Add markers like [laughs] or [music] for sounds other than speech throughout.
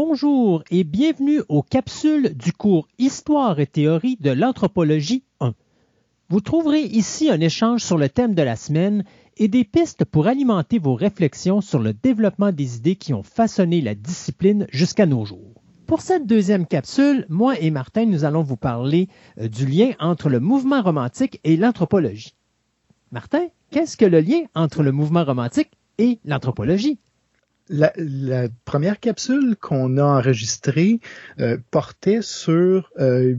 Bonjour et bienvenue aux capsules du cours Histoire et théorie de l'anthropologie 1. Vous trouverez ici un échange sur le thème de la semaine et des pistes pour alimenter vos réflexions sur le développement des idées qui ont façonné la discipline jusqu'à nos jours. Pour cette deuxième capsule, moi et Martin, nous allons vous parler euh, du lien entre le mouvement romantique et l'anthropologie. Martin, qu'est-ce que le lien entre le mouvement romantique et l'anthropologie? La, première capsule qu'on a enregistrée euh, portait sur euh,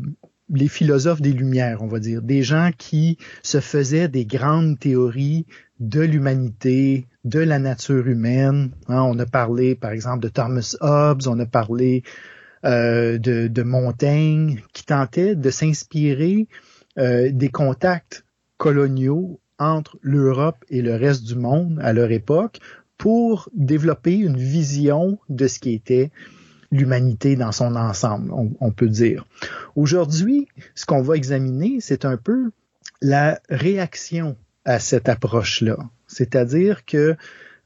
les philosophes des Lumières, on va dire, des gens qui se faisaient des grandes théories de l'humanité, de la nature humaine. Hein. on a parlé, par exemple, de Thomas Hobbes, on a parlé euh, de, de, Montaigne, qui tentait de s'inspirer euh, des contacts coloniaux entre l'Europe et le reste du monde à leur époque pour développer une vision de ce qui était l'humanité dans son ensemble, on, peut dire. Aujourd'hui, ce qu'on va examiner, c'est un peu la réaction à cette approche-là. C'est-à-dire que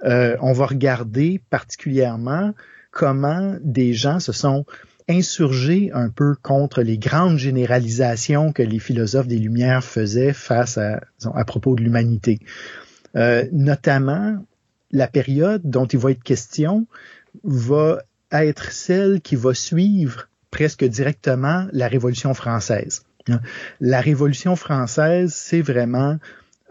euh, on va regarder particulièrement comment des gens se sont insurgés un peu contre les grandes généralisations que les philosophes des Lumières faisaient face à, propos de l'humanité. Euh, notamment, la période dont il va être question va être celle qui va suivre presque directement la Révolution française. La Révolution française, c'est vraiment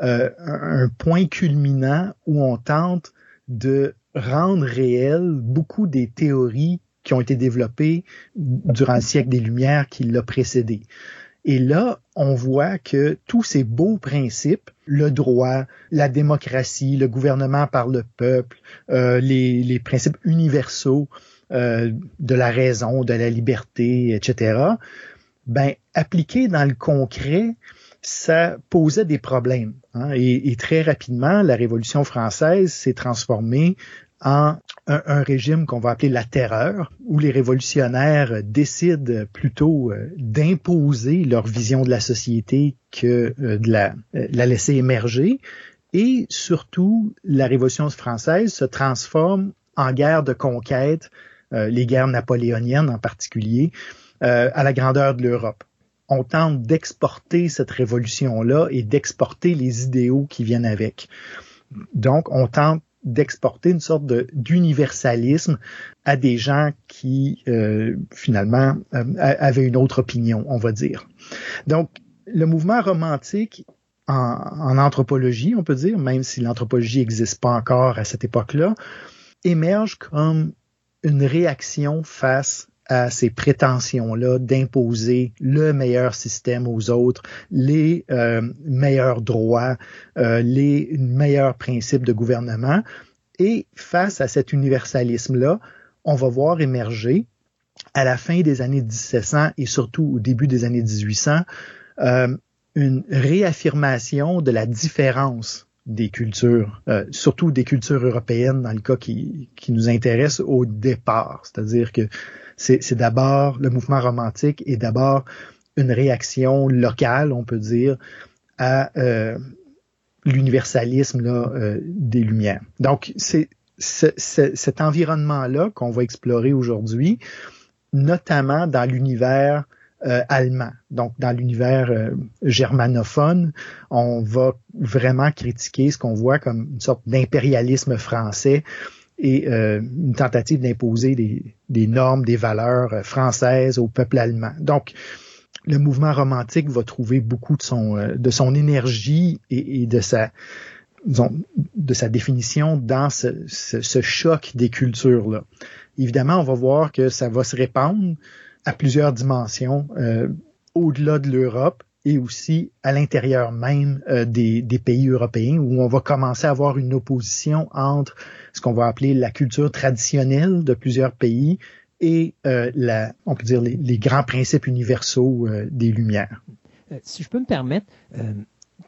euh, un point culminant où on tente de rendre réel beaucoup des théories qui ont été développées durant le siècle des Lumières qui l'a précédé. Et là, on voit que tous ces beaux principes, le droit, la démocratie, le gouvernement par le peuple, euh, les, principes universaux euh, de la raison, de la liberté, etc., ben, appliqués dans le concret, ça posait des problèmes. Hein. Et, très rapidement, la Révolution française s'est transformée en un, régime qu'on va appeler la terreur, où les révolutionnaires décident plutôt euh, d'imposer leur vision de la société que euh, de la, euh, la laisser émerger. Et surtout, la Révolution française se transforme en guerre de conquête, les guerres napoléoniennes en particulier, à la grandeur de l'Europe on tente d'exporter cette révolution-là et d'exporter les idéaux qui viennent avec. Donc, on tente d'exporter une sorte d'universalisme à des gens qui, euh, finalement, euh, avaient une autre opinion, on va dire. Donc, le mouvement romantique en, en anthropologie, on peut dire, même si l'anthropologie n'existe pas encore à cette époque-là, émerge comme une réaction face à ces prétentions-là d'imposer le meilleur système aux autres, les euh, meilleurs droits, euh, les meilleurs principes de gouvernement. Et face à cet universalisme-là, on va voir émerger à la fin des années 1700 et surtout au début des années 1800 euh, une réaffirmation de la différence des cultures, euh, surtout des cultures européennes dans le cas qui, qui nous intéresse au départ. C'est-à-dire que c'est d'abord le mouvement romantique et d'abord une réaction locale, on peut dire, à euh, l'universalisme euh, des Lumières. Donc, c'est cet environnement-là qu'on va explorer aujourd'hui, notamment dans l'univers euh, allemand. Donc, dans l'univers euh, germanophone, on va vraiment critiquer ce qu'on voit comme une sorte d'impérialisme français et euh, une tentative d'imposer des, des, normes, des valeurs françaises au peuple allemand. Donc, le mouvement romantique va trouver beaucoup de son, de son énergie et, et de sa de sa définition dans ce, ce, ce choc des cultures-là. Évidemment, on va voir que ça va se répandre à plusieurs dimensions, euh, au-delà de l'Europe et aussi à l'intérieur même euh, des, des, pays européens, où on va commencer à avoir une opposition entre ce qu'on va appeler la culture traditionnelle de plusieurs pays et euh, la, on peut dire les, les grands principes universaux des Lumières. Si je peux me permettre,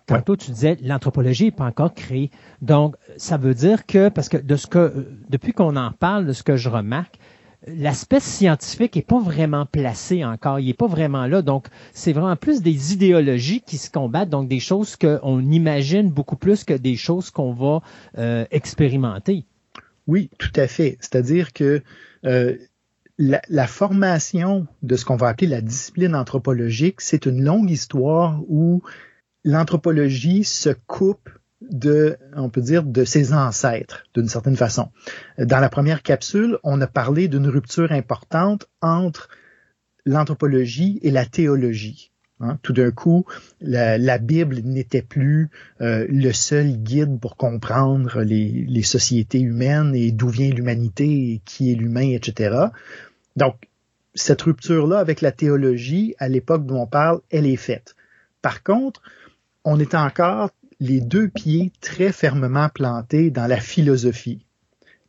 Tantôt, tu disais l'anthropologie n'est pas encore créée. Donc, ça veut dire que, parce que de ce que, depuis qu'on en parle, de ce que je remarque, l'aspect scientifique est pas vraiment placé encore, il est pas vraiment là. Donc, c'est vraiment plus des idéologies qui se combattent, donc des choses qu'on imagine beaucoup plus que des choses qu'on va euh, expérimenter. Oui, tout à fait. C'est-à-dire que euh, la, formation de ce qu'on va appeler la discipline anthropologique, c'est une longue histoire où l'anthropologie se coupe de, on peut dire, de ses ancêtres, d'une certaine façon. Dans la première capsule, on a parlé d'une rupture importante entre l'anthropologie et la théologie. Hein. Tout d'un coup, la, Bible n'était plus euh, le seul guide pour comprendre les, les sociétés humaines et d'où vient l'humanité, qui est l'humain, etc. Donc, cette rupture-là avec la théologie, à l'époque dont on parle, elle est faite. Par contre, on est encore les deux pieds très fermement plantés dans la philosophie.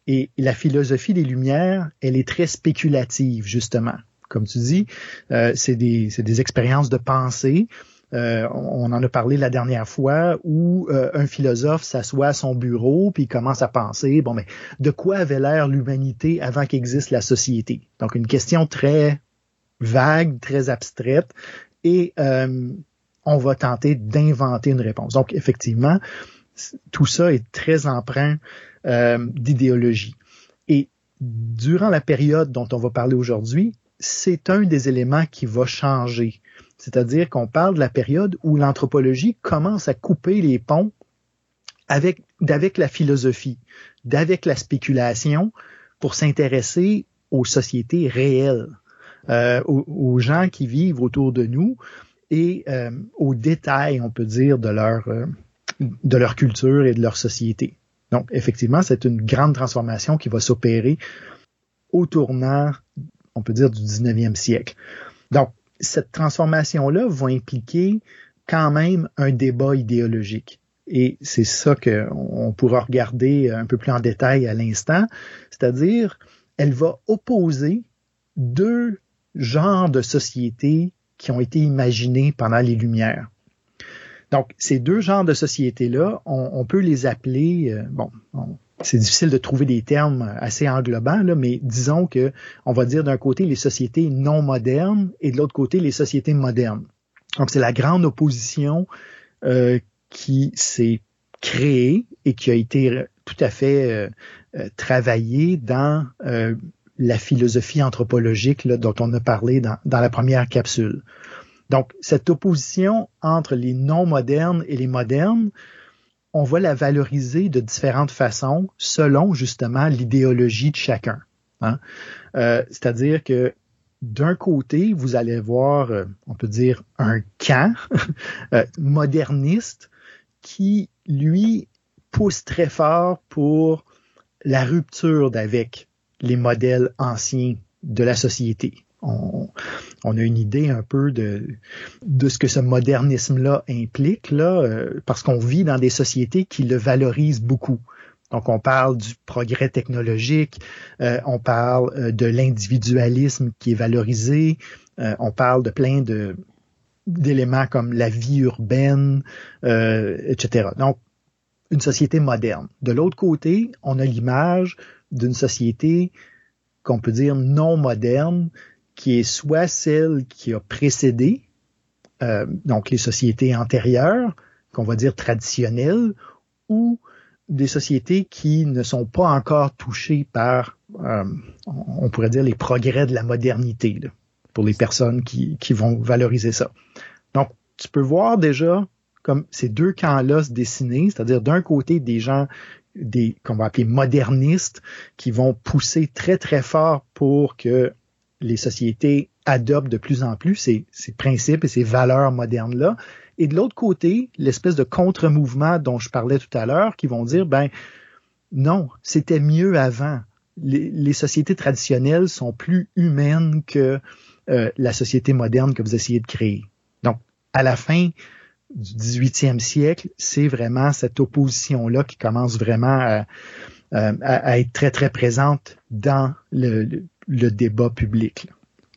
Et la philosophie des Lumières, elle est très spéculative, justement. Comme tu dis, euh, c'est des, expériences de pensée. Euh, on en a parlé la dernière fois où euh, un philosophe s'assoit à son bureau puis commence à penser bon mais de quoi avait l'air l'humanité avant qu'existe la société? Donc une question très vague très abstraite et on va tenter d'inventer une réponse. Donc, effectivement, tout ça est très empreint d'idéologie. Et durant la période dont on va parler aujourd'hui, c'est un des éléments qui va changer. C'est-à-dire qu'on parle de la période où l'anthropologie commence à couper les ponts avec d'avec la philosophie, d'avec la spéculation pour s'intéresser aux sociétés réelles, euh, aux, gens qui vivent autour de nous, et euh, aux détails, on peut dire, de leur, euh, de leur culture et de leur société. Donc, effectivement, c'est une grande transformation qui va s'opérer au tournant, on peut dire, du 19e siècle. Donc, cette transformation-là va impliquer quand même un débat idéologique. Et c'est ça qu'on pourra regarder un peu plus en détail à l'instant. C'est-à-dire, elle va opposer deux genres de sociétés qui ont été imaginés pendant les Lumières. Donc, ces deux genres de sociétés-là, on, peut les appeler, euh, bon, c'est difficile de trouver des termes assez englobants, là, mais disons que on va dire d'un côté les sociétés non modernes et de l'autre côté les sociétés modernes. Donc, c'est la grande opposition euh, qui s'est créée et qui a été tout à fait euh, travaillée dans la philosophie anthropologique dont on a parlé dans, la première capsule. Donc, cette opposition entre les non modernes et les modernes, on va la valoriser de différentes façons selon justement l'idéologie de chacun. Hein. Euh, c'est-à-dire que d'un côté, vous allez voir, euh, on peut dire, un camp [laughs] euh, moderniste qui, lui, pousse très fort pour la rupture d'avec les modèles anciens de la société. On, a une idée un peu de, de ce que ce modernisme-là implique, là, euh, parce qu'on vit dans des sociétés qui le valorisent beaucoup. Donc, on parle du progrès technologique, euh, on parle euh, de l'individualisme qui est valorisé, on parle de plein de d'éléments comme la vie urbaine, etc. Donc, une société moderne. De l'autre côté, on a l'image d'une société qu'on peut dire non moderne, qui est soit celle qui a précédé, euh, donc les sociétés antérieures, qu'on va dire traditionnelles, ou des sociétés qui ne sont pas encore touchées par, euh, on pourrait dire, les progrès de la modernité, pour les personnes qui, qui vont valoriser ça. Donc, tu peux voir déjà comme ces deux camps-là se dessiner, c'est-à-dire d'un côté des gens des qu'on va appeler modernistes qui vont pousser très très fort pour que les sociétés adoptent de plus en plus ces, principes et ces valeurs modernes là et de l'autre côté l'espèce de contre-mouvement dont je parlais tout à l'heure qui vont dire ben non c'était mieux avant. Les, les, sociétés traditionnelles sont plus humaines que euh, la société moderne que vous essayez de créer. Donc à la fin du 18e siècle, c'est vraiment cette opposition-là qui commence vraiment à, être très, très présente dans le, débat public.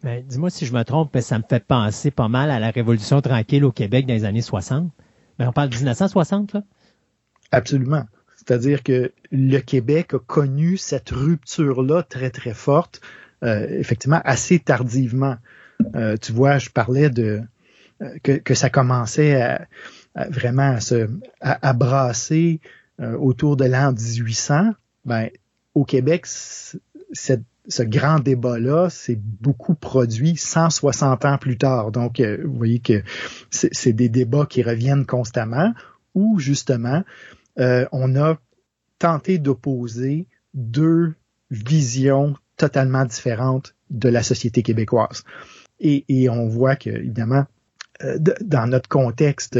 Ben, dis-moi si je me trompe, mais ça me fait penser pas mal à la Révolution tranquille au Québec dans les années 60. Mais ben, on parle de 1960, là? Absolument. C'est-à-dire que le Québec a connu cette rupture-là très, très forte, euh, effectivement, assez tardivement. Euh, tu vois, je parlais de, euh, que, ça commençait à, vraiment à, se, à, brasser euh, autour de l'an 1800, ben, au Québec, cette, ce grand débat-là s'est beaucoup produit 160 ans plus tard. Donc, euh, vous voyez que c'est des débats qui reviennent constamment où, justement, euh, on a tenté d'opposer deux visions totalement différentes de la société québécoise. Et, on voit que, évidemment, euh, dans notre contexte,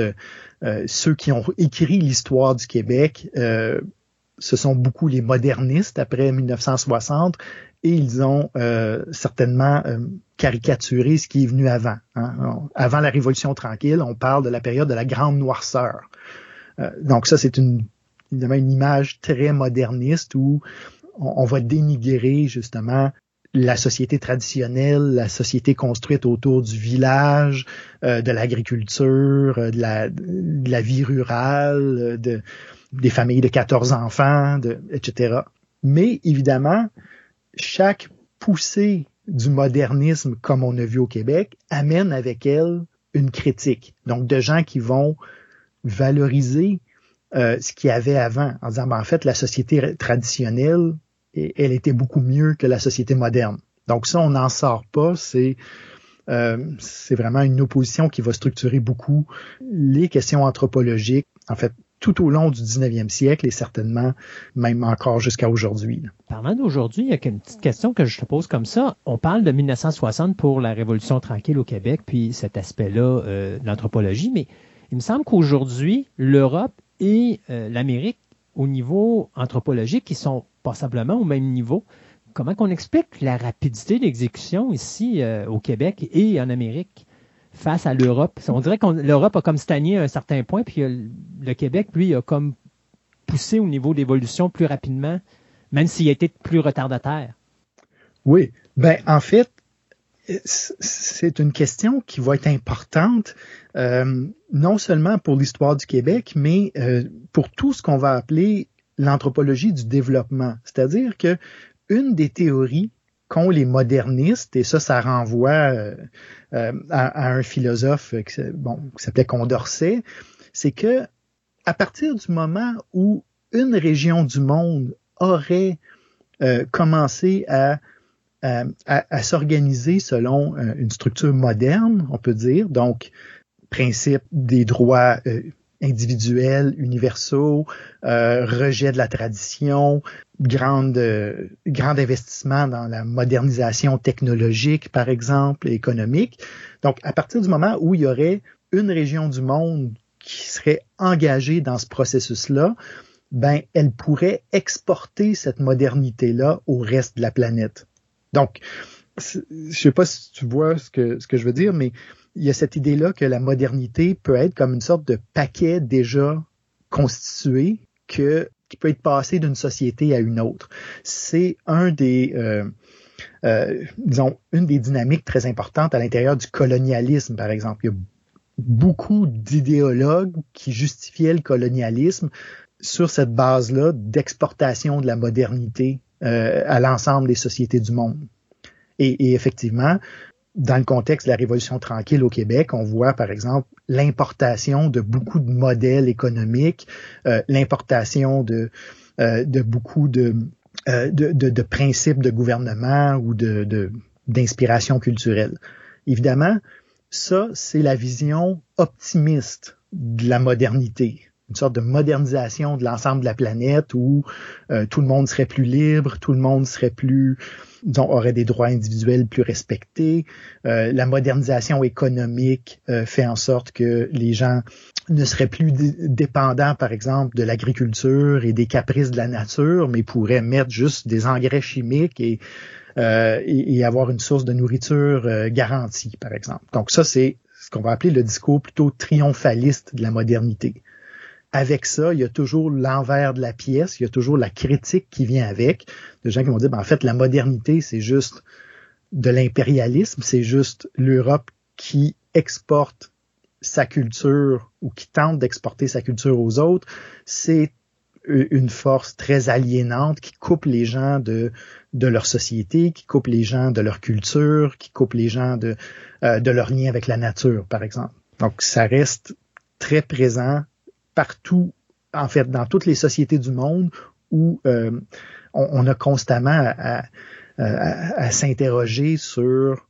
ceux qui ont écrit l'histoire du Québec, ce sont beaucoup les modernistes après 1960 et ils ont euh, certainement euh, caricaturé ce qui est venu avant. Hein. Avant la Révolution tranquille, on parle de la période de la grande noirceur. Euh, donc ça, c'est une, évidemment une image très moderniste où on, va dénigrer justement la société traditionnelle, la société construite autour du village, de l'agriculture, de la, de la vie rurale, de, des familles de 14 enfants, de, etc. Mais évidemment, chaque poussée du modernisme, comme on a vu au Québec, amène avec elle une critique. Donc, de gens qui vont valoriser euh, ce qu'il y avait avant, en disant, ben, en fait, la société traditionnelle, elle était beaucoup mieux que la société moderne. Donc, ça, on n'en sort pas. C'est euh, c'est vraiment une opposition qui va structurer beaucoup les questions anthropologiques. En fait, tout au long du 19e siècle et certainement même encore jusqu'à aujourd'hui. Parlant d'aujourd'hui, il y a une petite question que je te pose comme ça. On parle de 1960 pour la Révolution tranquille au Québec, puis cet aspect-là euh, de l'anthropologie, mais il me semble qu'aujourd'hui, l'Europe et euh, l'Amérique, au niveau anthropologique, ils sont passablement au même niveau. Comment qu'on explique la rapidité d'exécution ici euh, au Québec et en Amérique? Face à l'Europe. On dirait que l'Europe a comme stagné à un certain point, puis le Québec, lui, a comme poussé au niveau d'évolution plus rapidement, même s'il a été plus retardataire. Oui, ben en fait, c'est une question qui va être importante, euh, non seulement pour l'histoire du Québec, mais euh, pour tout ce qu'on va appeler l'anthropologie du développement. C'est-à-dire que une des théories qu'ont les modernistes, et ça, ça renvoie euh, euh, à, un philosophe qui, bon, qui s'appelait Condorcet, c'est que à partir du moment où une région du monde aurait euh, commencé à, s'organiser selon une structure moderne, on peut dire, donc principe des droits individuels, universaux, euh, rejet de la tradition, grande, euh, grand investissement dans la modernisation technologique, par exemple, économique. Donc, à partir du moment où il y aurait une région du monde qui serait engagée dans ce processus-là, ben, elle pourrait exporter cette modernité-là au reste de la planète. Donc, je sais pas si tu vois ce que, ce que je veux dire, mais il y a cette idée-là que la modernité peut être comme une sorte de paquet déjà constitué que, qui peut être passé d'une société à une autre. C'est un des, euh, euh, disons, une des dynamiques très importantes à l'intérieur du colonialisme, par exemple. Il y a beaucoup d'idéologues qui justifiaient le colonialisme sur cette base-là d'exportation de la modernité euh, à l'ensemble des sociétés du monde. Et, et, effectivement, dans le contexte de la Révolution tranquille au Québec, on voit par exemple l'importation de beaucoup de modèles économiques, euh, l'importation de, euh, de beaucoup de, euh, de, de, de, principes de gouvernement ou d'inspiration culturelle. Évidemment, ça, c'est la vision optimiste de la modernité une sorte de modernisation de l'ensemble de la planète où euh, tout le monde serait plus libre, tout le monde serait plus, disons, aurait des droits individuels plus respectés. Euh, la modernisation économique euh, fait en sorte que les gens ne seraient plus dépendants, par exemple, de l'agriculture et des caprices de la nature, mais pourraient mettre juste des engrais chimiques et, et, et avoir une source de nourriture garantie, par exemple. Donc ça, c'est ce qu'on va appeler le discours plutôt triomphaliste de la modernité avec ça, il y a toujours l'envers de la pièce, il y a toujours la critique qui vient avec. Des gens qui vont dire, ben, en fait, la modernité, c'est juste de l'impérialisme, c'est juste l'Europe qui exporte sa culture ou qui tente d'exporter sa culture aux autres. C'est une force très aliénante qui coupe les gens de, de leur société, qui coupe les gens de leur culture, qui coupe les gens de, euh, de leur lien avec la nature, par exemple. Donc, ça reste très présent partout, en fait, dans toutes les sociétés du monde où euh, on, a constamment à, s'interroger sur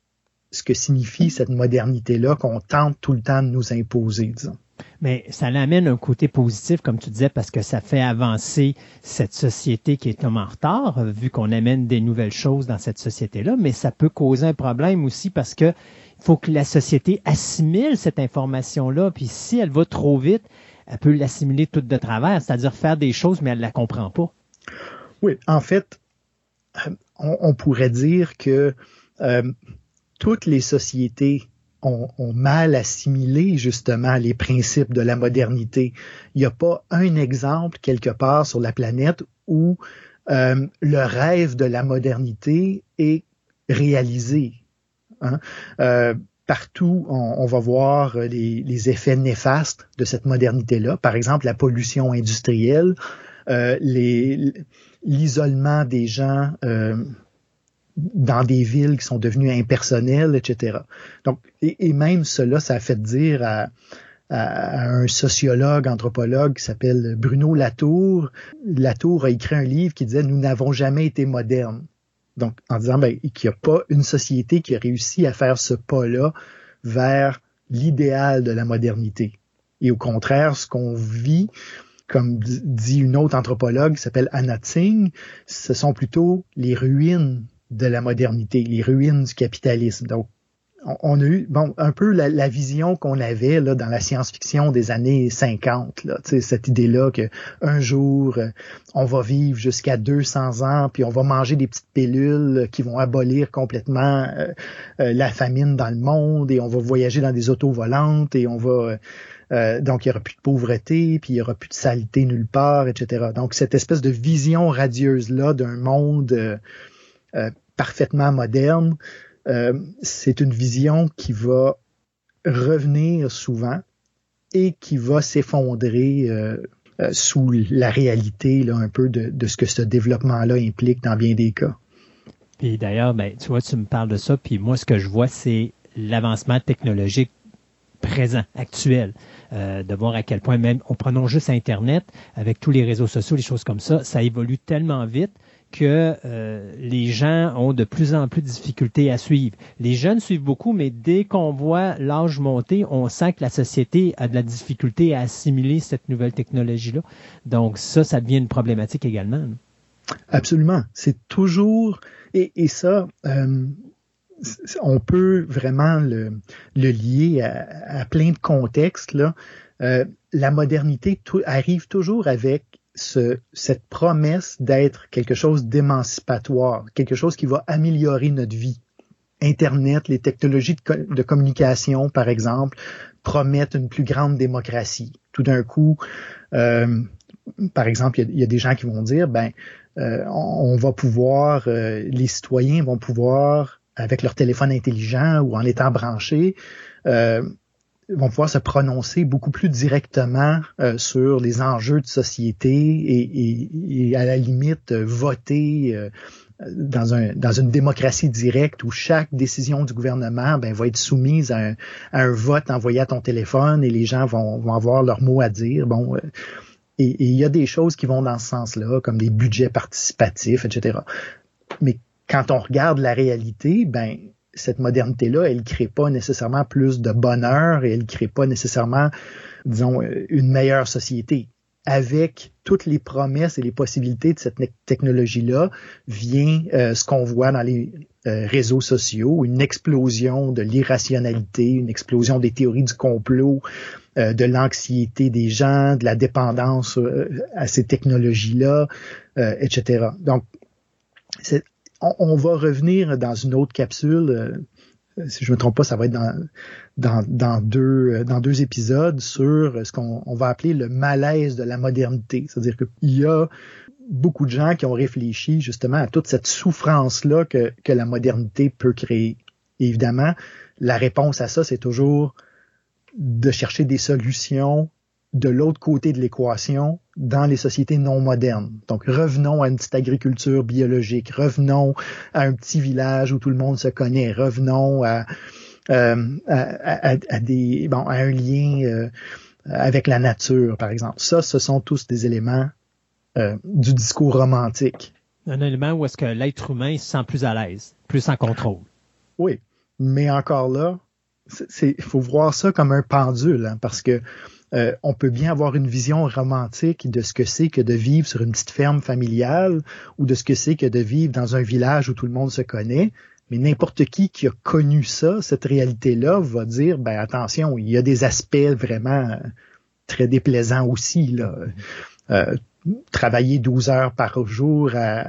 ce que signifie cette modernité-là qu'on tente tout le temps de nous imposer, disons. Mais ça l'amène un côté positif, comme tu disais, parce que ça fait avancer cette société qui est en retard, vu qu'on amène des nouvelles choses dans cette société-là, mais ça peut causer un problème aussi parce que faut que la société assimile cette information-là, puis si elle va trop vite, elle peut l'assimiler toute de travers, c'est-à-dire faire des choses, mais elle ne la comprend pas. Oui, en fait, euh, on, pourrait dire que euh, toutes les sociétés ont, mal assimilé justement les principes de la modernité. Il n'y a pas un exemple quelque part sur la planète où euh, le rêve de la modernité est réalisé. Hein. Partout, on, va voir les, effets néfastes de cette modernité-là. Par exemple, la pollution industrielle, euh, l'isolement des gens dans des villes qui sont devenues impersonnelles, etc. Donc, et, même cela, ça a fait dire à, un sociologue, anthropologue qui s'appelle Bruno Latour. Latour a écrit un livre qui disait Nous n'avons jamais été modernes. Donc, en disant ben, qu'il n'y a pas une société qui a réussi à faire ce pas-là vers l'idéal de la modernité. Et au contraire, ce qu'on vit, comme dit une autre anthropologue qui s'appelle Anna Tsing, ce sont plutôt les ruines de la modernité, les ruines du capitalisme. On, a eu bon un peu la, vision qu'on avait là, dans la science-fiction des années 50, là, cette idée-là que un jour euh, on va vivre jusqu'à 200 ans, puis on va manger des petites pilules qui vont abolir complètement euh, euh, la famine dans le monde, et on va voyager dans des autos volantes, et on va donc il y aura plus de pauvreté, puis il y aura plus de saleté nulle part, etc. Donc cette espèce de vision radieuse là d'un monde euh, parfaitement moderne, euh, c'est une vision qui va revenir souvent et qui va s'effondrer euh, sous la réalité là, un peu de, ce que ce développement-là implique dans bien des cas. Puis d'ailleurs, ben, tu vois, tu me parles de ça, puis moi, ce que je vois, c'est l'avancement technologique présent, actuel, de voir à quel point même, en prenant juste Internet, avec tous les réseaux sociaux, les choses comme ça, ça évolue tellement vite que euh, les gens ont de plus en plus de difficultés à suivre. Les jeunes suivent beaucoup, mais dès qu'on voit l'âge monter, on sent que la société a de la difficulté à assimiler cette nouvelle technologie-là. Donc ça, ça devient une problématique également. Absolument. C'est toujours... Et, et ça, euh, on peut vraiment le, lier à, plein de contextes. Euh, la modernité arrive toujours avec cette promesse d'être quelque chose d'émancipatoire, quelque chose qui va améliorer notre vie. Internet, les technologies de, communication, par exemple, promettent une plus grande démocratie. Tout d'un coup, euh, par exemple, il y, a des gens qui vont dire, ben, euh, on, va pouvoir, euh, les citoyens vont pouvoir, avec leur téléphone intelligent ou en étant branchés, vont pouvoir se prononcer beaucoup plus directement euh, sur les enjeux de société et, et, à la limite euh, voter euh, dans, un, dans une démocratie directe où chaque décision du gouvernement ben, va être soumise à un, à un, vote envoyé à ton téléphone et les gens vont, vont avoir leur mot à dire. Bon, et il y a des choses qui vont dans ce sens-là, comme des budgets participatifs, etc. Mais quand on regarde la réalité, ben cette modernité-là, elle crée pas nécessairement plus de bonheur et elle crée pas nécessairement, disons, euh, une meilleure société. Avec toutes les promesses et les possibilités de cette technologie-là, vient euh, ce qu'on voit dans les euh, réseaux sociaux, une explosion de l'irrationalité, une explosion des théories du complot, de l'anxiété des gens, de la dépendance à ces technologies-là, etc. Donc, on, va revenir dans une autre capsule. Euh, si je me trompe pas, ça va être dans, euh, deux épisodes sur ce qu'on va appeler le malaise de la modernité. C'est-à-dire qu'il y a beaucoup de gens qui ont réfléchi justement à toute cette souffrance-là que la modernité peut créer. évidemment, la réponse à ça, c'est toujours de chercher des solutions de l'autre côté de l'équation dans les sociétés non modernes. Donc revenons à une petite agriculture biologique, revenons à un petit village où tout le monde se connaît, revenons à, euh, à, des bon à un lien euh, avec la nature, par exemple. Ça, ce sont tous des éléments euh, du discours romantique. Un élément où est-ce que l'être humain se sent plus à l'aise, plus en contrôle. Oui, mais encore là, il faut voir ça comme un pendule, hein, parce que euh, on peut bien avoir une vision romantique de ce que c'est que de vivre sur une petite ferme familiale ou de ce que c'est que de vivre dans un village où tout le monde se connaît. Mais n'importe qui qui a connu ça, cette réalité-là, va dire, ben attention, il y a des aspects vraiment euh, très déplaisants aussi. Là. Euh, travailler 12 heures par jour à,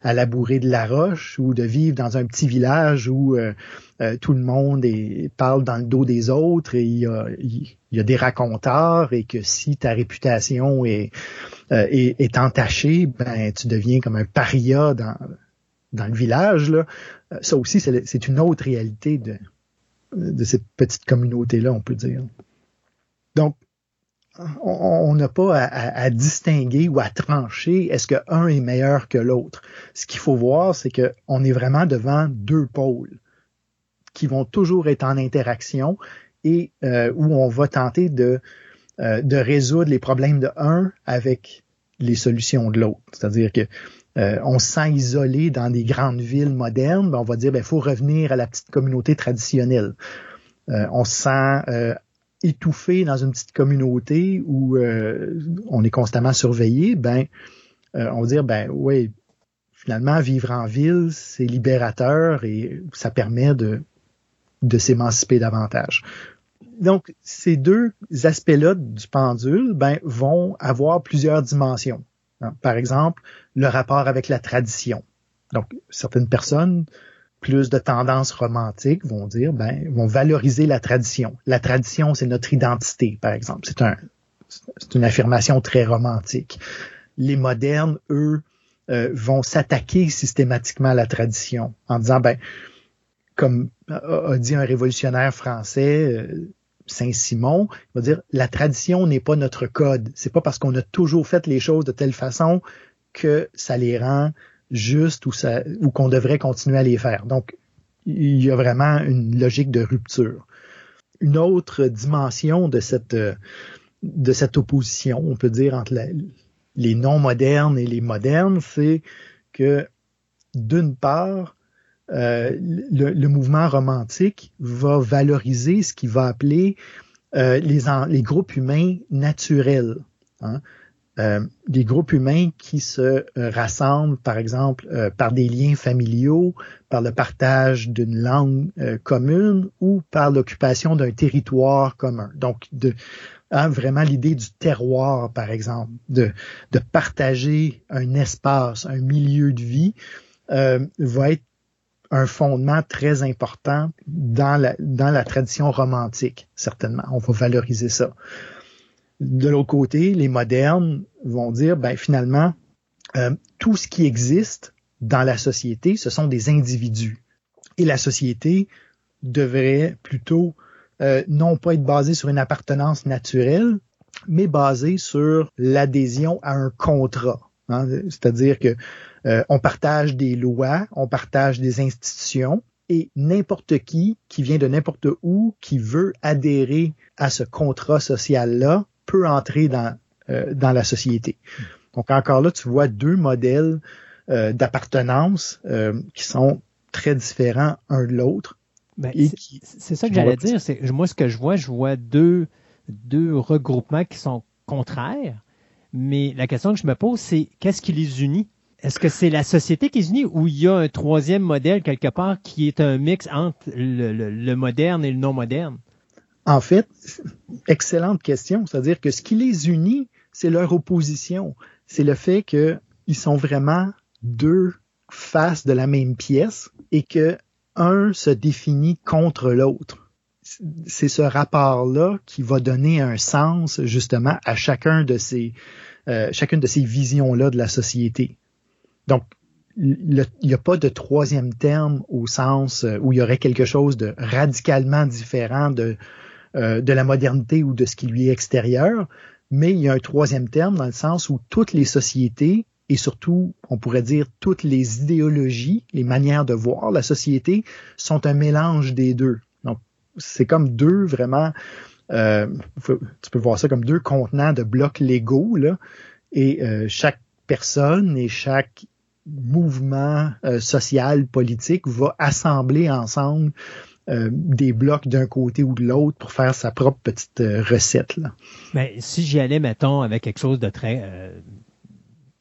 à labourer de la roche ou de vivre dans un petit village où euh, euh, tout le monde est, parle dans le dos des autres et il y, a, il y a des raconteurs et que si ta réputation est, euh, est, est, entachée, ben tu deviens comme un paria dans, dans le village. Là. Ça aussi, c'est une autre réalité de, de cette petite communauté-là, on peut dire. Donc, on n'a pas à, distinguer ou à trancher est-ce que un est meilleur que l'autre. Ce qu'il faut voir, c'est qu'on est vraiment devant deux pôles qui vont toujours être en interaction et euh, où on va tenter de, euh, de résoudre les problèmes de un avec les solutions de l'autre. C'est-à-dire que euh, on se sent isolé dans des grandes villes modernes, ben on va dire ben, faut revenir à la petite communauté traditionnelle. on se sent étouffé dans une petite communauté où euh, on est constamment surveillé, ben euh, on va dire ben oui, finalement vivre en ville c'est libérateur et ça permet de de s'émanciper davantage. Donc ces deux aspects-là du pendule ben vont avoir plusieurs dimensions. Hein, par exemple, le rapport avec la tradition. Donc certaines personnes plus de tendances romantiques vont dire, ben, vont valoriser la tradition. La tradition, c'est notre identité, par exemple. C'est un, c'est une affirmation très romantique. Les modernes, eux, euh, vont s'attaquer systématiquement à la tradition en disant, ben, comme a, dit un révolutionnaire français, euh, Saint-Simon, il va dire, la tradition n'est pas notre code. C'est pas parce qu'on a toujours fait les choses de telle façon que ça les rend juste ou, ça, ou qu'on devrait continuer à les faire. Donc, il y a vraiment une logique de rupture. Une autre dimension de cette, de cette opposition, on peut dire, entre les non modernes et les modernes, c'est que d'une part, euh, le, mouvement romantique va valoriser ce qu'il va appeler euh, les, les groupes humains naturels. Hein. Euh, des groupes humains qui se euh, rassemblent, par exemple, euh, par des liens familiaux, par le partage d'une langue commune ou par l'occupation d'un territoire commun. Donc, hein, vraiment l'idée du terroir, par exemple, de, de partager un espace, un milieu de vie, va être un fondement très important dans la, dans la tradition romantique, certainement. On va valoriser ça. De l'autre côté, les modernes vont dire, ben finalement, euh, tout ce qui existe dans la société, ce sont des individus. Et la société devrait plutôt euh, non pas être basée sur une appartenance naturelle, mais basée sur l'adhésion à un contrat. Hein. C'est-à-dire que euh, on partage des lois, on partage des institutions, et n'importe qui qui vient de n'importe où qui veut adhérer à ce contrat social-là peut entrer dans, euh, dans la société. Donc encore là, tu vois deux modèles euh, d'appartenance euh, qui sont très différents un de l'autre. Ben, c'est ça que j'allais dire. C'est moi ce que je vois, je vois deux deux regroupements qui sont contraires. Mais la question que je me pose, c'est qu'est-ce qui les unit? Est-ce que c'est la société qui les unit ou il y a un troisième modèle quelque part qui est un mix entre le moderne et le non moderne en fait, excellente question. C'est-à-dire que ce qui les unit, c'est leur opposition. C'est le fait qu'ils sont vraiment deux faces de la même pièce et que un se définit contre l'autre. C'est ce rapport-là qui va donner un sens justement à chacun de ces, euh, chacune de ces visions-là de la société. Donc, il n'y a pas de troisième terme au sens euh, où il y aurait quelque chose de radicalement différent de euh, de la modernité ou de ce qui lui est extérieur, mais il y a un troisième terme dans le sens où toutes les sociétés et surtout, on pourrait dire, toutes les idéologies, les manières de voir la société sont un mélange des deux. Donc, c'est comme deux vraiment, euh, tu peux voir ça comme deux contenants de blocs légaux, là, et euh, chaque personne et chaque mouvement euh, social, politique va assembler ensemble euh, des blocs d'un côté ou de l'autre pour faire sa propre petite euh, recette. Mais si j'y allais, mettons, avec quelque chose de très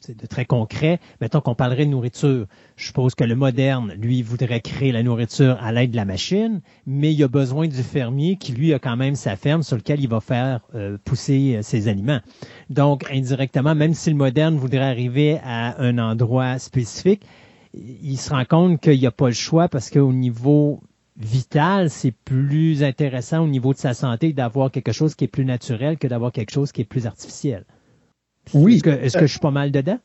de très concret. Mettons qu'on parlerait de nourriture. Je suppose que le moderne, lui, voudrait créer la nourriture à l'aide de la machine, mais il a besoin du fermier qui, lui, a quand même sa ferme sur laquelle il va faire pousser ses aliments. Donc, indirectement, même si le moderne voudrait arriver à un endroit spécifique, il se rend compte qu'il n'y a pas le choix parce qu'au niveau vital, c'est plus intéressant au niveau de sa santé d'avoir quelque chose qui est plus naturel que d'avoir quelque chose qui est plus artificiel. Oui. Est-ce que, je suis pas mal dedans?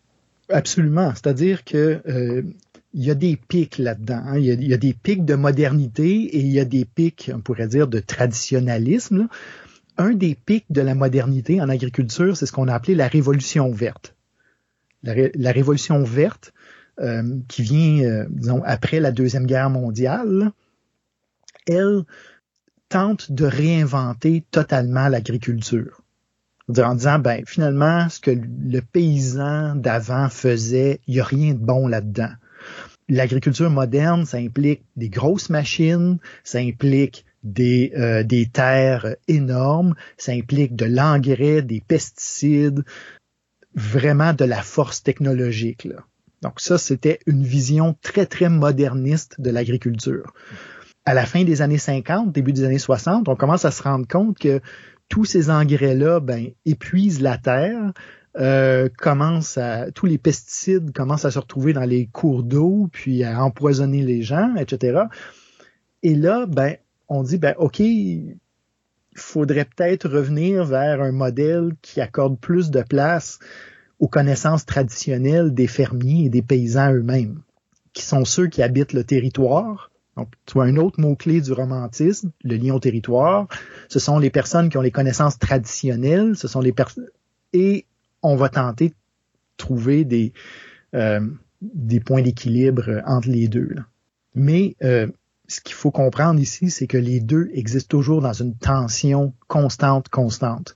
Absolument. C'est-à-dire que euh, il y a des pics là-dedans. Hein. Il, y a, des pics de modernité et il y a des pics, on pourrait dire, de traditionnalisme. Un des pics de la modernité en agriculture, c'est ce qu'on a appelé la révolution verte. La, révolution verte, euh, qui vient, euh, disons, après la Deuxième Guerre mondiale, elle tente de réinventer totalement l'agriculture. En disant, ben, finalement, ce que le paysan d'avant faisait, il n'y a rien de bon là-dedans. L'agriculture moderne, ça implique des grosses machines, ça implique des, euh, des terres énormes, ça implique de l'engrais, des pesticides, vraiment de la force technologique. Là. Donc ça, c'était une vision très, très moderniste de l'agriculture à la fin des années 50, début des années 60, on commence à se rendre compte que tous ces engrais-là ben, épuisent la terre, euh, à, tous les pesticides commencent à se retrouver dans les cours d'eau, puis à empoisonner les gens, etc. Et là, ben, on dit, ben, OK, faudrait peut-être revenir vers un modèle qui accorde plus de place aux connaissances traditionnelles des fermiers et des paysans eux-mêmes, qui sont ceux qui habitent le territoire, donc, tu vois un autre mot-clé du romantisme, le lien au territoire. Ce sont les personnes qui ont les connaissances traditionnelles, ce sont les personnes et on va tenter de trouver des euh, des points d'équilibre entre les deux. Mais euh, ce qu'il faut comprendre ici, c'est que les deux existent toujours dans une tension constante, constante.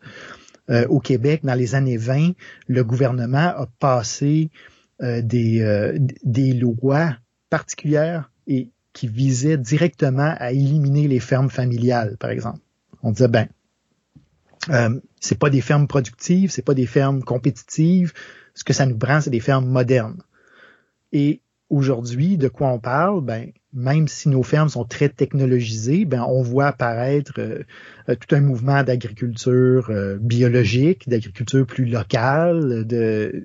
Euh, au Québec, dans les années 20, le gouvernement a passé des, des lois particulières et qui visait directement à éliminer les fermes familiales, par exemple. On disait ben, euh, c'est pas des fermes productives, c'est pas des fermes compétitives. Ce que ça nous prend, c'est des fermes modernes. Et aujourd'hui, de quoi on parle? Ben, même si nos fermes sont très technologisées, ben on voit apparaître euh, euh, tout un mouvement d'agriculture euh, biologique, d'agriculture plus locale, de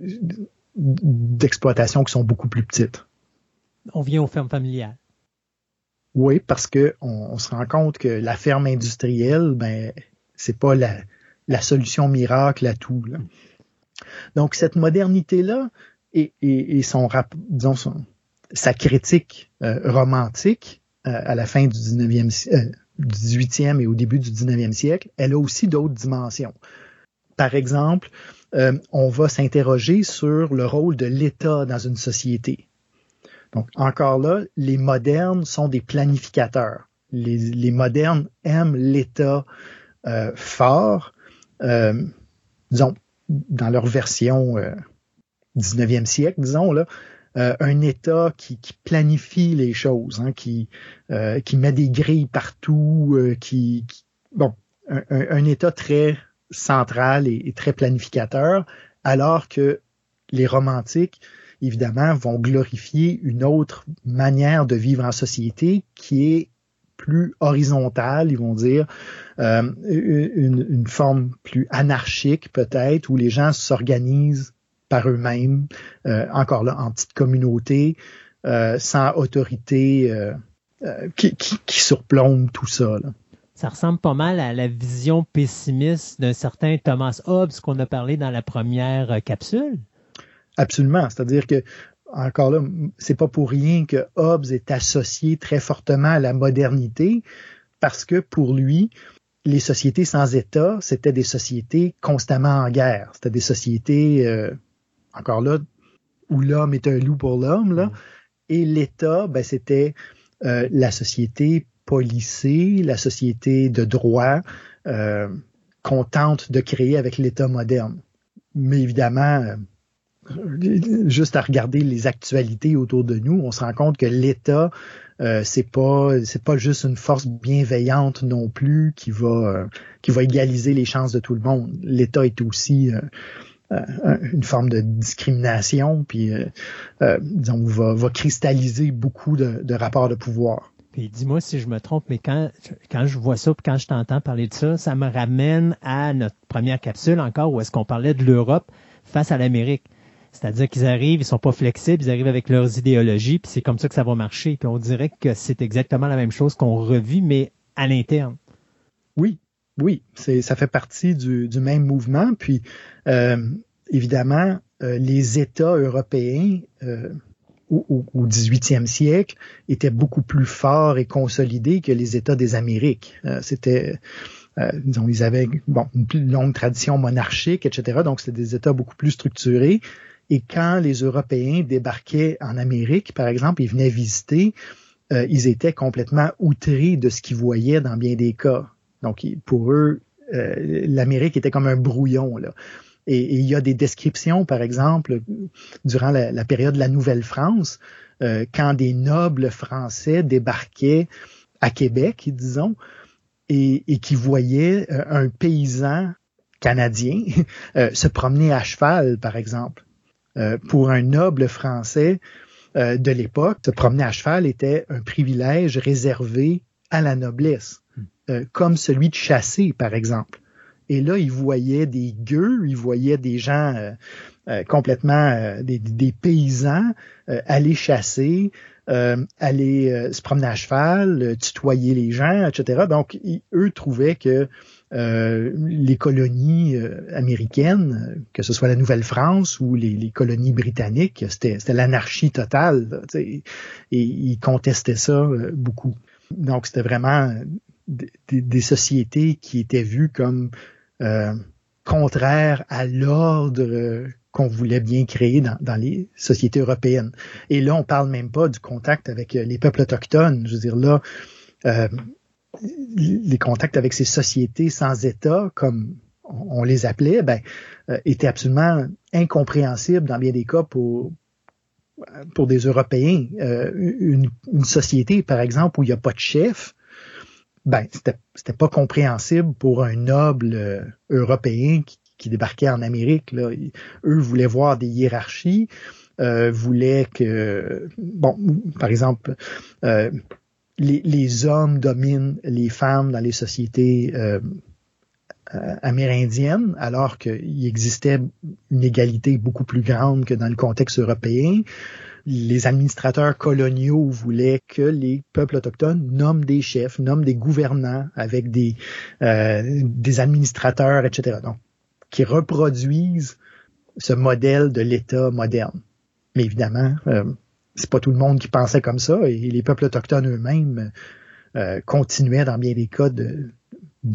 d'exploitation qui sont beaucoup plus petites. On vient aux fermes familiales. Oui, parce que on, se rend compte que la ferme industrielle, ben, c'est pas la, solution miracle à tout. Donc cette modernité-là et, et, et, son, disons, son, sa critique euh, romantique euh, à la fin du 19e, euh, 18e et au début du 19e siècle, elle a aussi d'autres dimensions. Par exemple, euh, on va s'interroger sur le rôle de l'État dans une société. Donc, encore là, les modernes sont des planificateurs. Les, modernes aiment l'État euh, fort, euh, disons, dans leur version euh, 19e siècle, disons, là, euh, un État qui, planifie les choses, hein, qui, qui met des grilles partout, qui, bon, un, État très central et, très planificateur, alors que les romantiques évidemment, vont glorifier une autre manière de vivre en société qui est plus horizontale, ils vont dire, euh, une, forme plus anarchique peut-être, où les gens s'organisent par eux-mêmes, euh, encore là, en petite communauté, euh, sans autorité qui, qui, surplombe tout ça. Ça ressemble pas mal à la vision pessimiste d'un certain Thomas Hobbes qu'on a parlé dans la première capsule. Absolument. C'est-à-dire que, encore là, c'est pas pour rien que Hobbes est associé très fortement à la modernité, parce que pour lui, les sociétés sans État, c'était des sociétés constamment en guerre. C'était des sociétés, euh, encore là, où l'homme est un loup pour l'homme, là. Mm. Et l'État, ben, c'était euh, la société policée, la société de droit euh, qu'on tente de créer avec l'État moderne. Mais évidemment, juste à regarder les actualités autour de nous, on se rend compte que l'État, euh, c'est pas juste une force bienveillante non plus qui va euh, qui va égaliser les chances de tout le monde. L'État est aussi une forme de discrimination, puis disons va, cristalliser beaucoup de, rapports de pouvoir. Puis dis-moi si je me trompe, mais quand, quand je vois ça, quand je t'entends parler de ça, ça me ramène à notre première capsule encore, où est-ce qu'on parlait de l'Europe face à l'Amérique. C'est-à-dire qu'ils arrivent, ils sont pas flexibles, ils arrivent avec leurs idéologies, puis c'est comme ça que ça va marcher. Puis on dirait que c'est exactement la même chose qu'on revit, mais à l'interne. Oui, oui, c'est ça fait partie du, du même mouvement. Puis euh, évidemment, euh, les États européens euh, au, au 18e siècle étaient beaucoup plus forts et consolidés que les États des Amériques. C'était euh, disons, ils avaient bon, une plus longue tradition monarchique, etc. Donc, c'était des États beaucoup plus structurés. Et quand les Européens débarquaient en Amérique, par exemple, ils venaient visiter, euh, ils étaient complètement outrés de ce qu'ils voyaient dans bien des cas. Donc, pour eux, euh, l'Amérique était comme un brouillon. Là. Et, il y a des descriptions, par exemple, durant la, période de la Nouvelle-France, euh, quand des nobles français débarquaient à Québec, disons, et, qui voyait euh, un paysan canadien [laughs] euh, se promener à cheval, par exemple. Euh, pour un noble français de l'époque, se promener à cheval était un privilège réservé à la noblesse, hmm. comme celui de chasser, par exemple. Et là, il voyait des gueux, il voyait des gens complètement, des, des, paysans aller chasser, euh, aller euh, se promener à cheval, euh, tutoyer les gens, etc. Donc, eux trouvaient que les colonies américaines, que ce soit la Nouvelle-France ou les, colonies britanniques, c'était l'anarchie totale. et ils contestaient ça beaucoup. Donc, c'était vraiment des, sociétés qui étaient vues comme contraires à l'ordre qu'on voulait bien créer dans, les sociétés européennes. Et là, on parle même pas du contact avec euh, les peuples autochtones. Je veux dire, là, euh, les contacts avec ces sociétés sans État, comme on les appelait, ben, euh, étaient absolument incompréhensibles dans bien des cas pour pour des Européens. une, société, par exemple, où il n'y a pas de chef, ben c'était pas compréhensible pour un noble européen qui, qui débarquaient en Amérique. Là. Eux voulaient voir des hiérarchies, euh, voulaient que, bon, par exemple, euh, les, hommes dominent les femmes dans les sociétés euh, euh, amérindiennes, alors qu'il existait une égalité beaucoup plus grande que dans le contexte européen. Les administrateurs coloniaux voulaient que les peuples autochtones nomment des chefs, nomment des gouvernants avec des, des administrateurs, etc. Donc, qui reproduisent ce modèle de l'État moderne. Mais évidemment, euh, c'est pas tout le monde qui pensait comme ça et les peuples autochtones eux-mêmes euh, continuaient dans bien des cas de,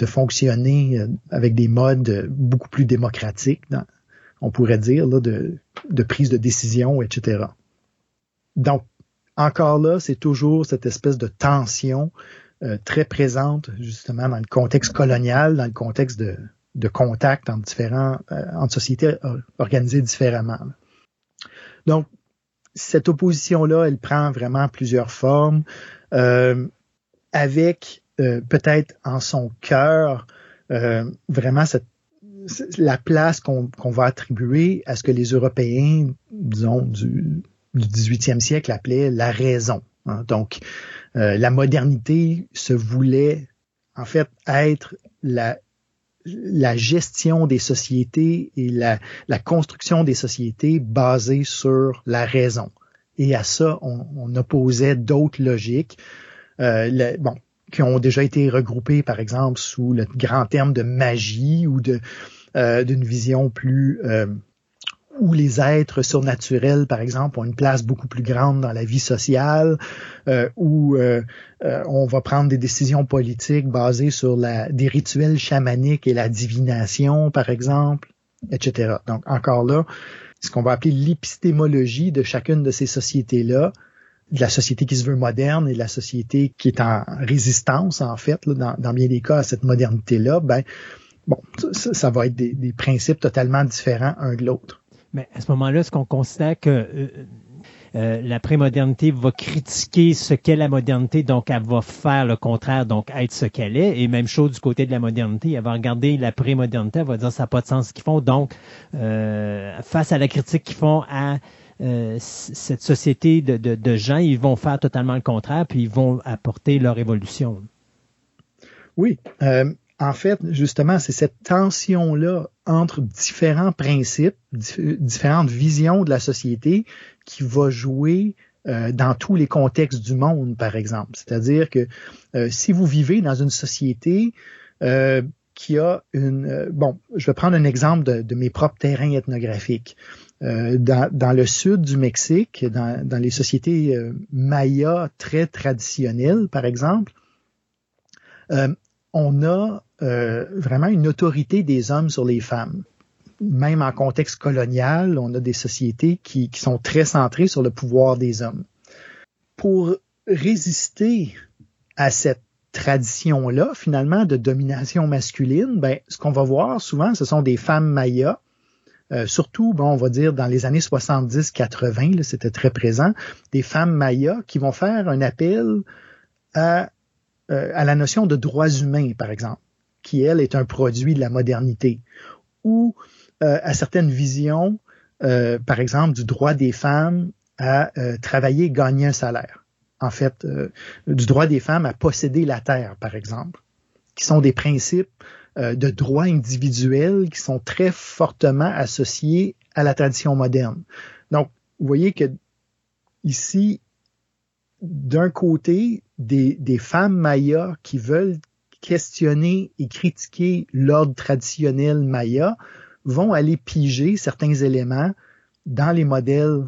fonctionner euh, avec des modes beaucoup plus démocratiques, on pourrait dire, là, de, de prise de décision, etc. Donc, encore là, c'est toujours cette espèce de tension euh, très présente justement dans le contexte colonial, dans le contexte de, de contact entre différents, euh, entre sociétés organisées différemment. Donc, cette opposition-là, elle prend vraiment plusieurs formes, euh, avec euh, peut-être en son cœur vraiment cette, la place qu'on va attribuer à ce que les Européens, disons, du, du 18e siècle appelaient la raison. Hein. Donc, la modernité se voulait en fait être la la gestion des sociétés et la, construction des sociétés basées sur la raison. Et à ça, on, opposait d'autres logiques, euh, qui ont déjà été regroupées, par exemple, sous le grand terme de magie ou de euh, d'une vision plus euh, où les êtres surnaturels, par exemple, ont une place beaucoup plus grande dans la vie sociale, euh, où euh, euh, on va prendre des décisions politiques basées sur la, des rituels chamaniques et la divination, par exemple, etc. Donc, encore là, ce qu'on va appeler l'épistémologie de chacune de ces sociétés-là, de la société qui se veut moderne et de la société qui est en résistance, en fait, là, dans, bien des cas, à cette modernité-là, ben, bon, ça, ça va être des, des principes totalement différents un de l'autre. Mais à ce moment-là, est-ce qu'on considère que euh, euh, la prémodernité va critiquer ce qu'est la modernité, donc elle va faire le contraire, donc être ce qu'elle est? Et même chose du côté de la modernité, elle va regarder la prémodernité, elle va dire ça n'a pas de sens ce qu'ils font. Donc, euh, face à la critique qu'ils font à cette société de, de, gens, ils vont faire totalement le contraire, puis ils vont apporter leur évolution. Oui. en fait, justement, c'est cette tension-là entre différents principes, différentes visions de la société qui va jouer euh, dans tous les contextes du monde, par exemple. C'est-à-dire que euh, si vous vivez dans une société euh, qui a une... bon, je vais prendre un exemple de, mes propres terrains ethnographiques. Dans, dans, le sud du Mexique, dans, dans les sociétés mayas très traditionnelles, par exemple, on a euh, vraiment une autorité des hommes sur les femmes. Même en contexte colonial, on a des sociétés qui, sont très centrées sur le pouvoir des hommes. Pour résister à cette tradition-là, finalement, de domination masculine, ben, ce qu'on va voir souvent, ce sont des femmes mayas, euh, surtout, bon, on va dire dans les années 70-80, c'était très présent, des femmes mayas qui vont faire un appel à, euh, à la notion de droits humains, par exemple qui, elle, est un produit de la modernité, ou euh, à certaines visions, euh, par exemple, du droit des femmes à euh, travailler et gagner un salaire. En fait, du droit des femmes à posséder la terre, par exemple, qui sont des principes de droits individuels qui sont très fortement associés à la tradition moderne. Donc, vous voyez que ici, d'un côté, des, femmes mayas qui veulent questionner et critiquer l'ordre traditionnel maya vont aller piger certains éléments dans les modèles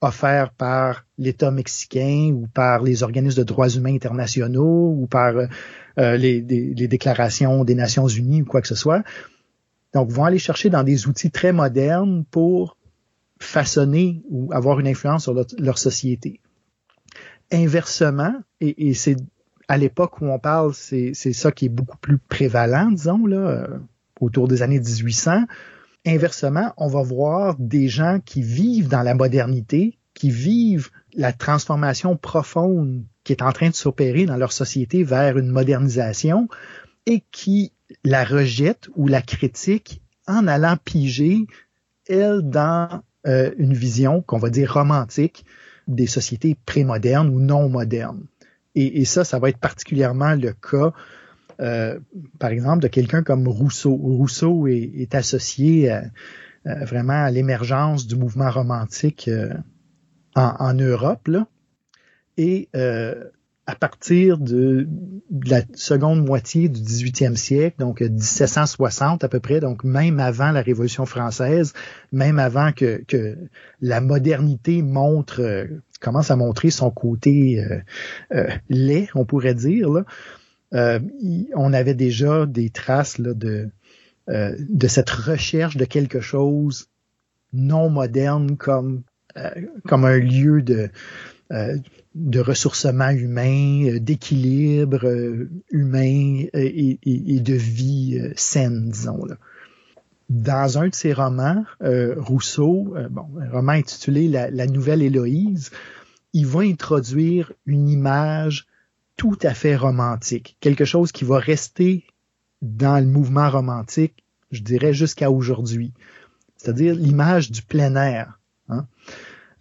offerts par l'État mexicain ou par les organismes de droits humains internationaux ou par euh, les, les, déclarations des Nations Unies ou quoi que ce soit. Donc, vont aller chercher dans des outils très modernes pour façonner ou avoir une influence sur leur, société. Inversement, et, et c'est à l'époque où on parle, c'est ça qui est beaucoup plus prévalent, disons, là, euh, autour des années 1800. Inversement, on va voir des gens qui vivent dans la modernité, qui vivent la transformation profonde qui est en train de s'opérer dans leur société vers une modernisation et qui la rejettent ou la critiquent en allant piger, elle, dans euh, une vision qu'on va dire romantique des sociétés prémodernes ou non modernes. Et, ça, ça va être particulièrement le cas, euh, par exemple, de quelqu'un comme Rousseau. Rousseau est, associé vraiment à l'émergence du mouvement romantique euh, en, Europe. Et euh, à partir de, la seconde moitié du 18e siècle, donc 1760 à peu près, donc même avant la Révolution française, même avant que, que la modernité montre commence à montrer son côté euh, euh, laid, on pourrait dire. Là. Euh, on avait déjà des traces là, de, de cette recherche de quelque chose non moderne comme, comme un lieu de, de ressourcement humain, d'équilibre humain et, et, de vie saine, disons. Là dans un de ses romans, euh, Rousseau, euh, bon, un roman intitulé la, Nouvelle Héloïse, il va introduire une image tout à fait romantique, quelque chose qui va rester dans le mouvement romantique, je dirais, jusqu'à aujourd'hui. C'est-à-dire l'image du plein air. Hein.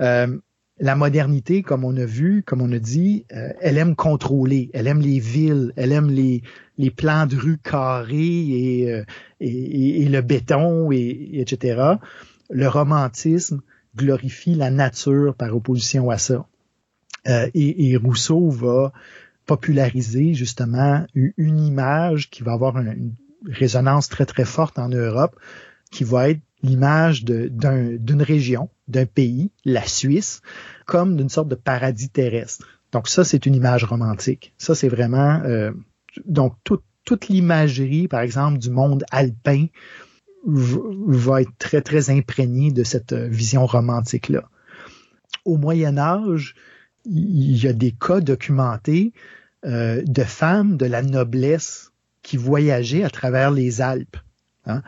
Euh, la modernité, comme on a vu, comme on a dit, euh, elle aime contrôler, elle aime les villes, elle aime les, plans de rue carrés et, euh, le béton, et, etc. Le romantisme glorifie la nature par opposition à ça. Euh, et, Rousseau va populariser justement une image qui va avoir une résonance très très forte en Europe, qui va être l'image d'une région, d'un pays, la Suisse, comme d'une sorte de paradis terrestre. Donc ça, c'est une image romantique. Ça, c'est vraiment euh, donc toute l'imagerie, par exemple, du monde alpin va être très très imprégnée de cette euh, vision romantique là. Au Moyen Âge, il y a des cas documentés euh, de femmes de la noblesse qui voyageaient à travers les Alpes. Hein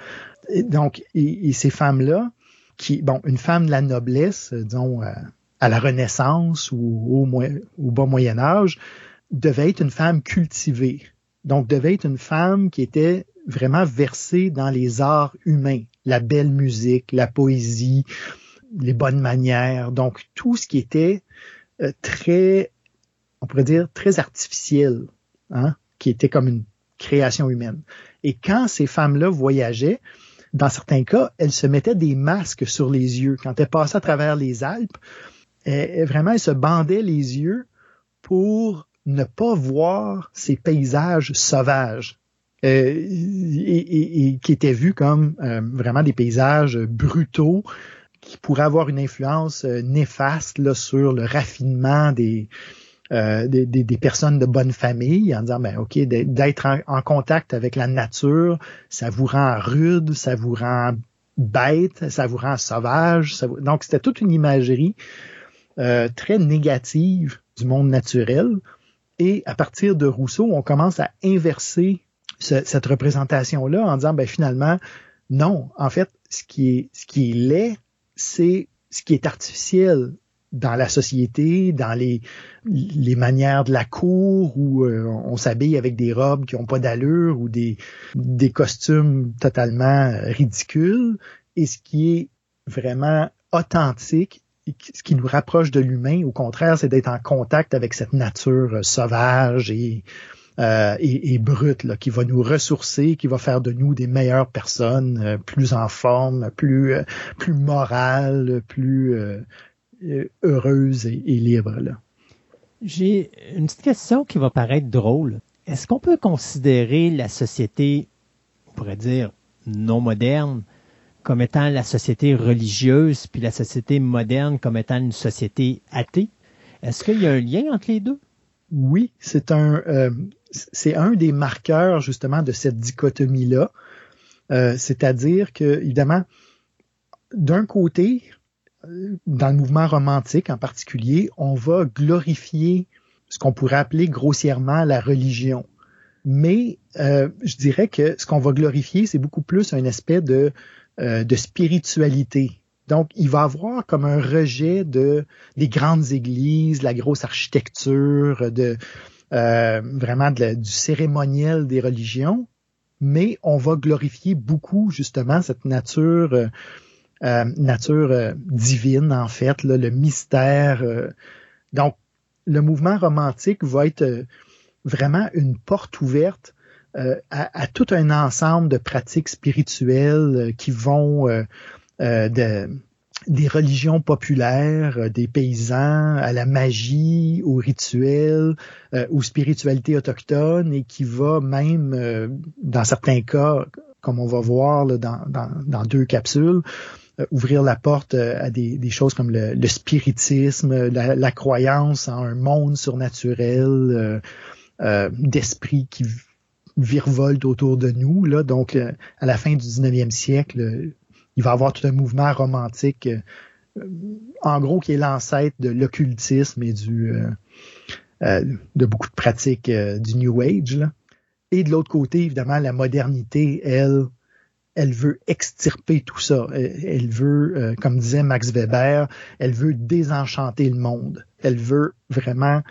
donc, et, ces femmes-là qui, bon, une femme de la noblesse, disons, à la Renaissance ou au, au bas Moyen Âge, devait être une femme cultivée. Donc, devait être une femme qui était vraiment versée dans les arts humains, la belle musique, la poésie, les bonnes manières, donc tout ce qui était euh, très, on pourrait dire, très artificiel, hein, qui était comme une création humaine. Et quand ces femmes-là voyageaient, dans certains cas, elles se mettaient des masques sur les yeux. Quand elles passaient à travers les Alpes, vraiment, elles se bandaient les yeux pour ne pas voir ces paysages sauvages. Euh, et, qui étaient vus comme euh, vraiment des paysages brutaux qui pourraient avoir une influence euh, néfaste sur le raffinement des, des, des, personnes de bonne famille en disant ben ok d'être en, contact avec la nature ça vous rend rude ça vous rend bête ça vous rend sauvage donc c'était toute une imagerie très négative du monde naturel. Et à partir de Rousseau, on commence à inverser cette représentation-là en disant, ben finalement, non, en fait, ce qui est, ce qui est laid, c'est ce qui est artificiel dans la société, dans les, les manières de la cour où euh, on s'habille avec des robes qui n'ont pas d'allure ou des, des costumes totalement ridicules. Et ce qui est vraiment authentique ce qui nous rapproche de l'humain, au contraire, c'est d'être en contact avec cette nature euh, sauvage et, euh, et, brute, là, qui va nous ressourcer, qui va faire de nous des meilleures personnes, euh, plus en forme, plus plus morales, plus heureuses et, et libres. J'ai une petite question qui va paraître drôle. Est-ce qu'on peut considérer la société, on pourrait dire, non moderne, comme étant la société religieuse, puis la société moderne comme étant une société athée? Est-ce qu'il y a un lien entre les deux? Oui, c'est un, euh, c'est un des marqueurs justement de cette dichotomie-là. Euh, c'est-à-dire que, évidemment, d'un côté, euh, dans le mouvement romantique en particulier, on va glorifier ce qu'on pourrait appeler grossièrement la religion. Mais je dirais que ce qu'on va glorifier, c'est beaucoup plus un aspect de euh, de spiritualité. Donc, il va avoir comme un rejet de des grandes églises, la grosse architecture, de euh, vraiment du cérémoniel des religions, mais on va glorifier beaucoup justement cette nature euh, nature divine en fait, le mystère. donc, le mouvement romantique va être vraiment une porte ouverte euh, à, tout un ensemble de pratiques spirituelles euh, qui vont euh, de, des religions populaires, des paysans, à la magie, aux rituels, aux spiritualités autochtones et qui va même, dans certains cas, comme on va voir dans, dans, dans, deux capsules, ouvrir la porte à des, choses comme le, spiritisme, la, croyance en un monde surnaturel, d'esprit qui virevolte autour de nous. Là. Donc, euh, à la fin du 19e siècle, euh, il va y avoir tout un mouvement romantique, euh, en gros, qui est l'ancêtre de l'occultisme et du de beaucoup de pratiques du New Age. Là. Et de l'autre côté, évidemment, la modernité, elle, elle veut extirper tout ça. Elle, veut, comme disait Max Weber, elle veut désenchanter le monde. Elle veut vraiment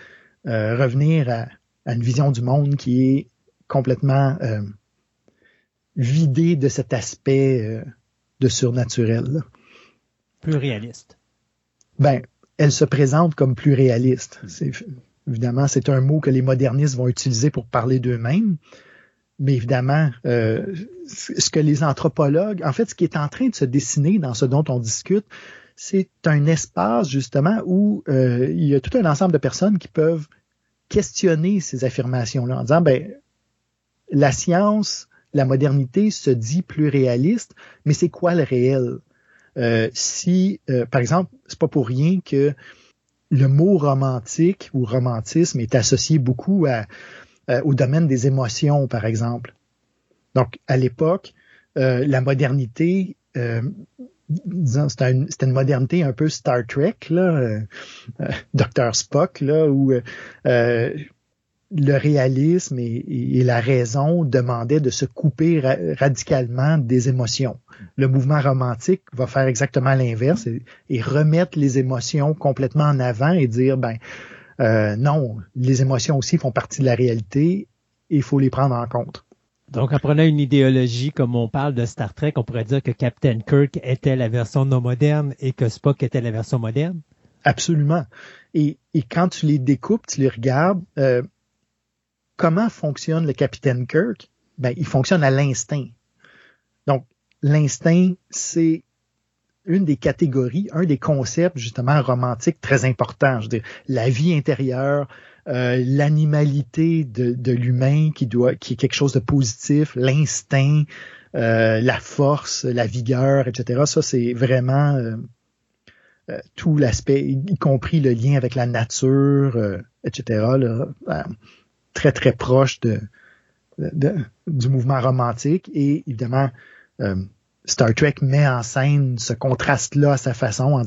revenir à, à, une vision du monde qui est complètement euh, vidé de cet aspect euh, de surnaturel. Plus réaliste. Ben, elle se présente comme plus réaliste. évidemment, c'est un mot que les modernistes vont utiliser pour parler d'eux-mêmes. Mais évidemment, euh, ce que les anthropologues, en fait, ce qui est en train de se dessiner dans ce dont on discute, c'est un espace justement où il y a tout un ensemble de personnes qui peuvent questionner ces affirmations-là en disant, ben, la science, la modernité se dit plus réaliste, mais c'est quoi le réel? Euh, si, euh, par exemple, c'est pas pour rien que le mot romantique ou romantisme est associé beaucoup à, euh, au domaine des émotions, par exemple. Donc, à l'époque, la modernité, c'était une, une, modernité un peu Star Trek, là, Dr. Spock, là, où le réalisme et, la raison demandaient de se couper radicalement des émotions. Le mouvement romantique va faire exactement l'inverse et, remettre les émotions complètement en avant et dire ben euh, non, les émotions aussi font partie de la réalité et il faut les prendre en compte. Donc, en prenant une idéologie comme on parle de Star Trek, on pourrait dire que Captain Kirk était la version non moderne et que Spock était la version moderne? Absolument. Et, quand tu les découpes, tu les regardes, euh, comment fonctionne le Capitaine Kirk? Ben, il fonctionne à l'instinct. Donc, l'instinct, c'est une des catégories, un des concepts justement romantiques très importants. Je veux dire, la vie intérieure, euh, l'animalité de, l'humain qui doit, qui est quelque chose de positif, l'instinct, euh, la force, la vigueur, etc. Ça, c'est vraiment euh, tout l'aspect, y compris le lien avec la nature, etc. très très proche de, du mouvement romantique et évidemment Star Trek met en scène ce contraste-là à sa façon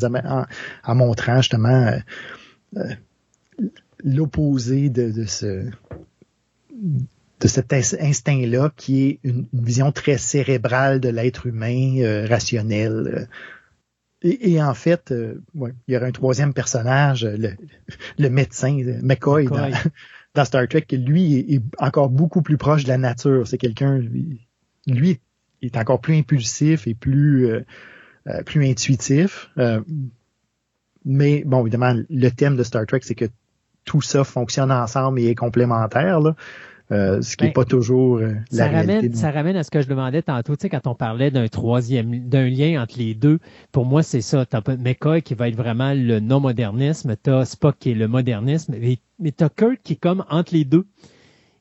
en, montrant justement l'opposé de, ce de cet instinct-là qui est une, vision très cérébrale de l'être humain, euh, rationnel. Et, en fait, euh, il y aurait un troisième personnage, le, médecin, McCoy, [laughs] Dans, Star Trek, qui lui est, encore beaucoup plus proche de la nature. C'est quelqu'un, lui, est encore plus impulsif et plus euh, plus intuitif. mais bon, évidemment, le thème de Star Trek, c'est que tout ça fonctionne ensemble et est complémentaire. Là. Euh, ce qui n'est ben, pas toujours euh, ça ramène, Ça ramène à ce que je demandais tantôt, tu sais, quand on parlait d'un troisième, d'un lien entre les deux. Pour moi, c'est ça. T'as McCoy qui va être vraiment le non-modernisme, t'as Spock qui est le modernisme, mais, mais t'as Kirk qui est comme entre les deux,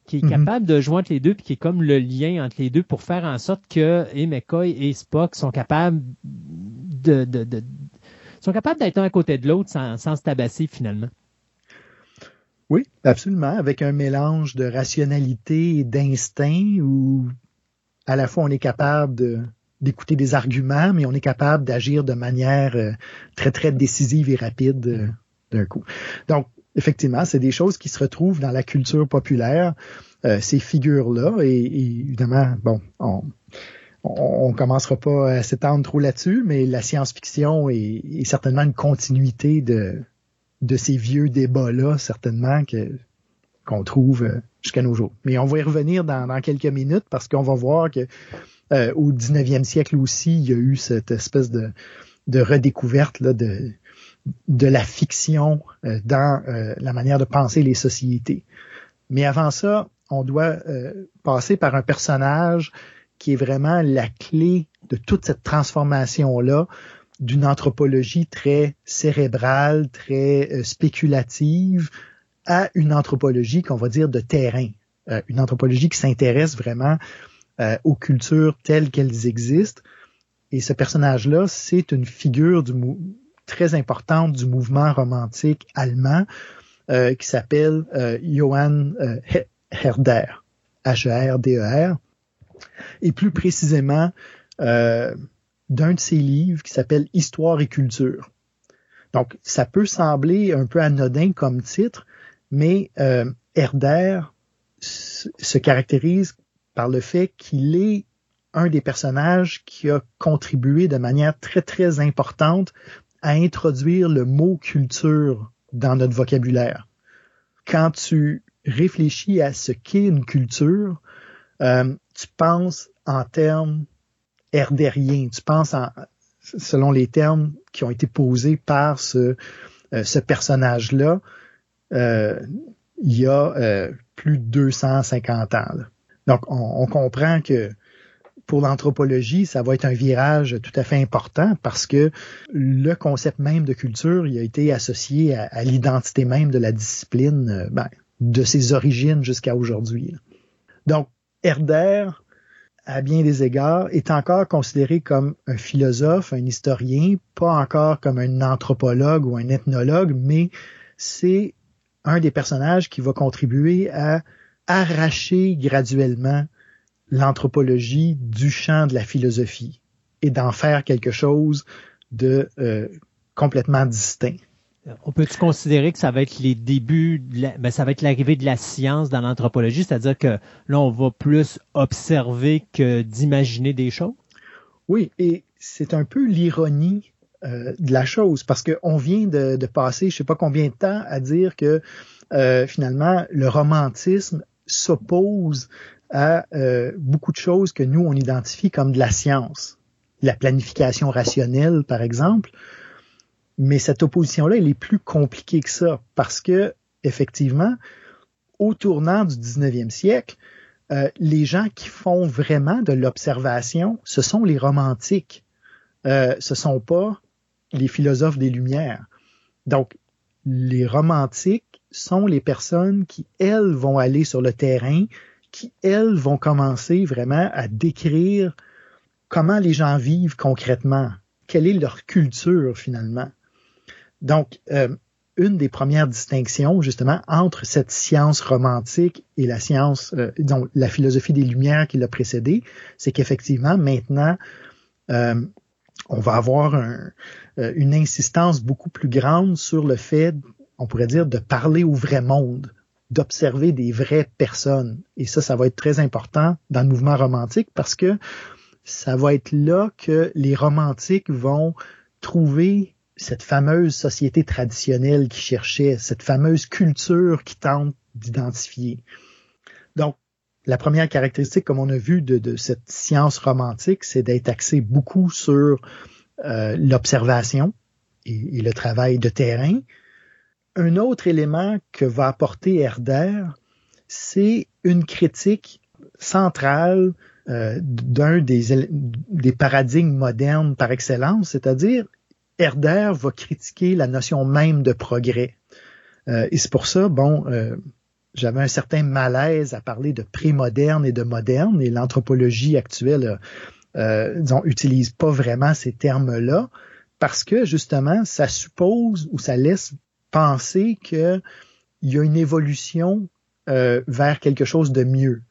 qui est mm-hmm. capable de joindre les deux, puis qui est comme le lien entre les deux pour faire en sorte que et McCoy et Spock sont capables de, de, de sont capables d'être un à côté de l'autre sans, sans se tabasser finalement. Oui, absolument, avec un mélange de rationalité et d'instinct où à la fois on est capable d'écouter des arguments, mais on est capable d'agir de manière euh, très, très décisive et rapide euh, d'un coup. Donc, effectivement, c'est des choses qui se retrouvent dans la culture populaire, euh, ces figures-là, et, évidemment, bon, on, on, commencera pas à s'étendre trop là-dessus, mais la science-fiction est, certainement une continuité de, de ces vieux débats-là, certainement, que qu'on trouve euh, jusqu'à nos jours. Mais on va y revenir dans, quelques minutes parce qu'on va voir que euh, au 19e siècle aussi, il y a eu cette espèce de, de redécouverte là, de, de la fiction euh, dans la manière de penser les sociétés. Mais avant ça, on doit passer par un personnage qui est vraiment la clé de toute cette transformation-là d'une anthropologie très cérébrale, très euh, spéculative, à une anthropologie qu'on va dire de terrain, euh, une anthropologie qui s'intéresse vraiment euh, aux cultures telles qu'elles existent. Et ce personnage-là, c'est une figure du très importante du mouvement romantique allemand qui s'appelle Johann Herder, H-E-R-D-E-R. E et plus précisément, d'un de ses livres qui s'appelle Histoire et culture. Donc, ça peut sembler un peu anodin comme titre, mais euh, Herder se caractérise par le fait qu'il est un des personnages qui a contribué de manière très, très importante à introduire le mot culture dans notre vocabulaire. Quand tu réfléchis à ce qu'est une culture, euh, tu penses en termes herderien. Tu penses en, selon les termes qui ont été posés par ce, euh, personnage-là, euh, il y a plus de 250 ans. Donc, on, comprend que pour l'anthropologie, ça va être un virage tout à fait important parce que le concept même de culture, il a été associé à, l'identité même de la discipline, ben, de ses origines jusqu'à aujourd'hui. Donc, Herder à bien des égards, est encore considéré comme un philosophe, un historien, pas encore comme un anthropologue ou un ethnologue, mais c'est un des personnages qui va contribuer à arracher graduellement l'anthropologie du champ de la philosophie et d'en faire quelque chose de euh, complètement distinct. On peut-tu considérer que ça va être les débuts, ben, ça va être l'arrivée de la science dans l'anthropologie, c'est-à-dire que là, on va plus observer que d'imaginer des choses? Oui, et c'est un peu l'ironie euh, de la chose, parce qu'on vient de, passer, je sais pas combien de temps, à dire que euh, finalement, le romantisme s'oppose à euh, beaucoup de choses que nous, on identifie comme de la science. La planification rationnelle, par exemple. Mais cette opposition-là, elle est plus compliquée que ça parce que, effectivement, au tournant du 19e siècle, euh, les gens qui font vraiment de l'observation, ce sont les romantiques. Euh, ce sont pas les philosophes des Lumières. Donc, les romantiques sont les personnes qui, elles, vont aller sur le terrain, qui, elles, vont commencer vraiment à décrire comment les gens vivent concrètement, quelle est leur culture finalement? Donc, euh, une des premières distinctions justement entre cette science romantique et la science, euh, la philosophie des Lumières qui l'a précédée, c'est qu'effectivement maintenant euh, on va avoir euh, une insistance beaucoup plus grande sur le fait, on pourrait dire, de parler au vrai monde, d'observer des vraies personnes. Et ça, ça va être très important dans le mouvement romantique parce que ça va être là que les romantiques vont trouver cette fameuse société traditionnelle qui cherchait, cette fameuse culture qui tente d'identifier. Donc, la première caractéristique, comme on a vu, de, cette science romantique, c'est d'être axé beaucoup sur euh, l'observation et, le travail de terrain. Un autre élément que va apporter Herder, c'est une critique centrale euh, d'un des, des paradigmes modernes par excellence, c'est-à-dire Herder va critiquer la notion même de progrès. Euh, et c'est pour ça, bon, euh, j'avais un certain malaise à parler de pré-moderne et de moderne, et l'anthropologie actuelle, euh, disons, utilise pas vraiment ces termes-là, parce que justement, ça suppose ou ça laisse penser qu'il y a une évolution euh, vers quelque chose de mieux.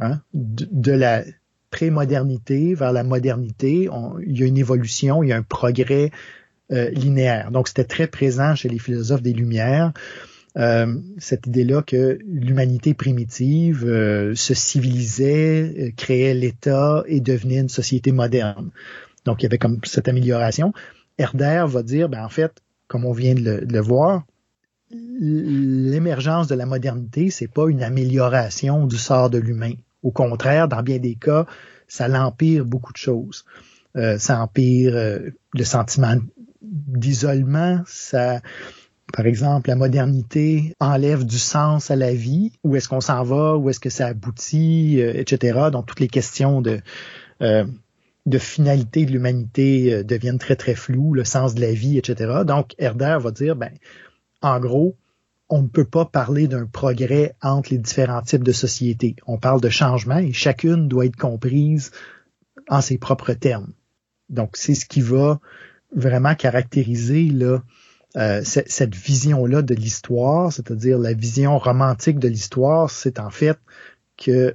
Hein? De, la pré-modernité vers la modernité, il y a une évolution, il y a un progrès euh, linéaire. Donc, c'était très présent chez les philosophes des Lumières. Euh, cette idée-là que l'humanité primitive se civilisait, créait l'État et devenait une société moderne. Donc, il y avait comme cette amélioration. Herder va dire, ben, en fait, comme on vient de le, de le voir, l'émergence de la modernité, c'est pas une amélioration du sort de l'humain. Au contraire, dans bien des cas, ça l'empire beaucoup de choses. Euh, ça empire euh, le sentiment d'isolement, ça par exemple, la modernité enlève du sens à la vie. Où est-ce qu'on s'en va? Où est-ce que ça aboutit? Euh, etc. Donc, toutes les questions de, de finalité de l'humanité deviennent très, très floues. Le sens de la vie, etc. Donc, Herder va dire, ben, en gros, on ne peut pas parler d'un progrès entre les différents types de sociétés. On parle de changement et chacune doit être comprise en ses propres termes. Donc, c'est ce qui va vraiment caractériser là, euh, cette vision-là de l'histoire, c'est-à-dire la vision romantique de l'histoire, c'est en fait que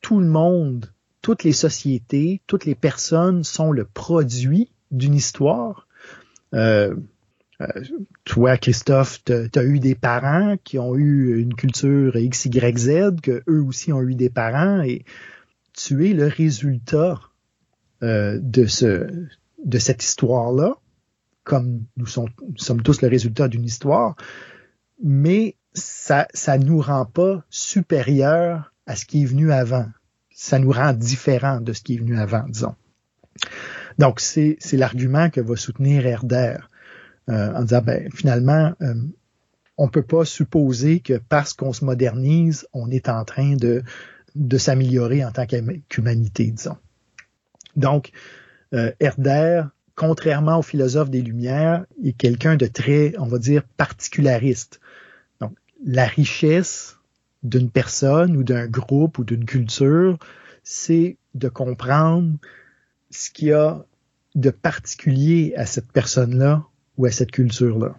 tout le monde, toutes les sociétés, toutes les personnes sont le produit d'une histoire. Euh, euh, toi, Christophe, tu as eu des parents qui ont eu une culture X, Y, que eux aussi ont eu des parents, et tu es le résultat euh, de ce de cette histoire-là, comme nous, sommes tous le résultat d'une histoire, mais ça ça nous rend pas supérieurs à ce qui est venu avant. Ça nous rend différents de ce qui est venu avant, disons. Donc c'est l'argument que va soutenir Herder. Euh, en disant ben, finalement, euh, on peut pas supposer que parce qu'on se modernise, on est en train de, de s'améliorer en tant qu'humanité, disons. Donc, euh, Herder, contrairement aux philosophes des Lumières, est quelqu'un de très, on va dire, particulariste. Donc, la richesse d'une personne ou d'un groupe ou d'une culture, c'est de comprendre ce qu'il y a de particulier à cette personne-là ou à cette culture-là.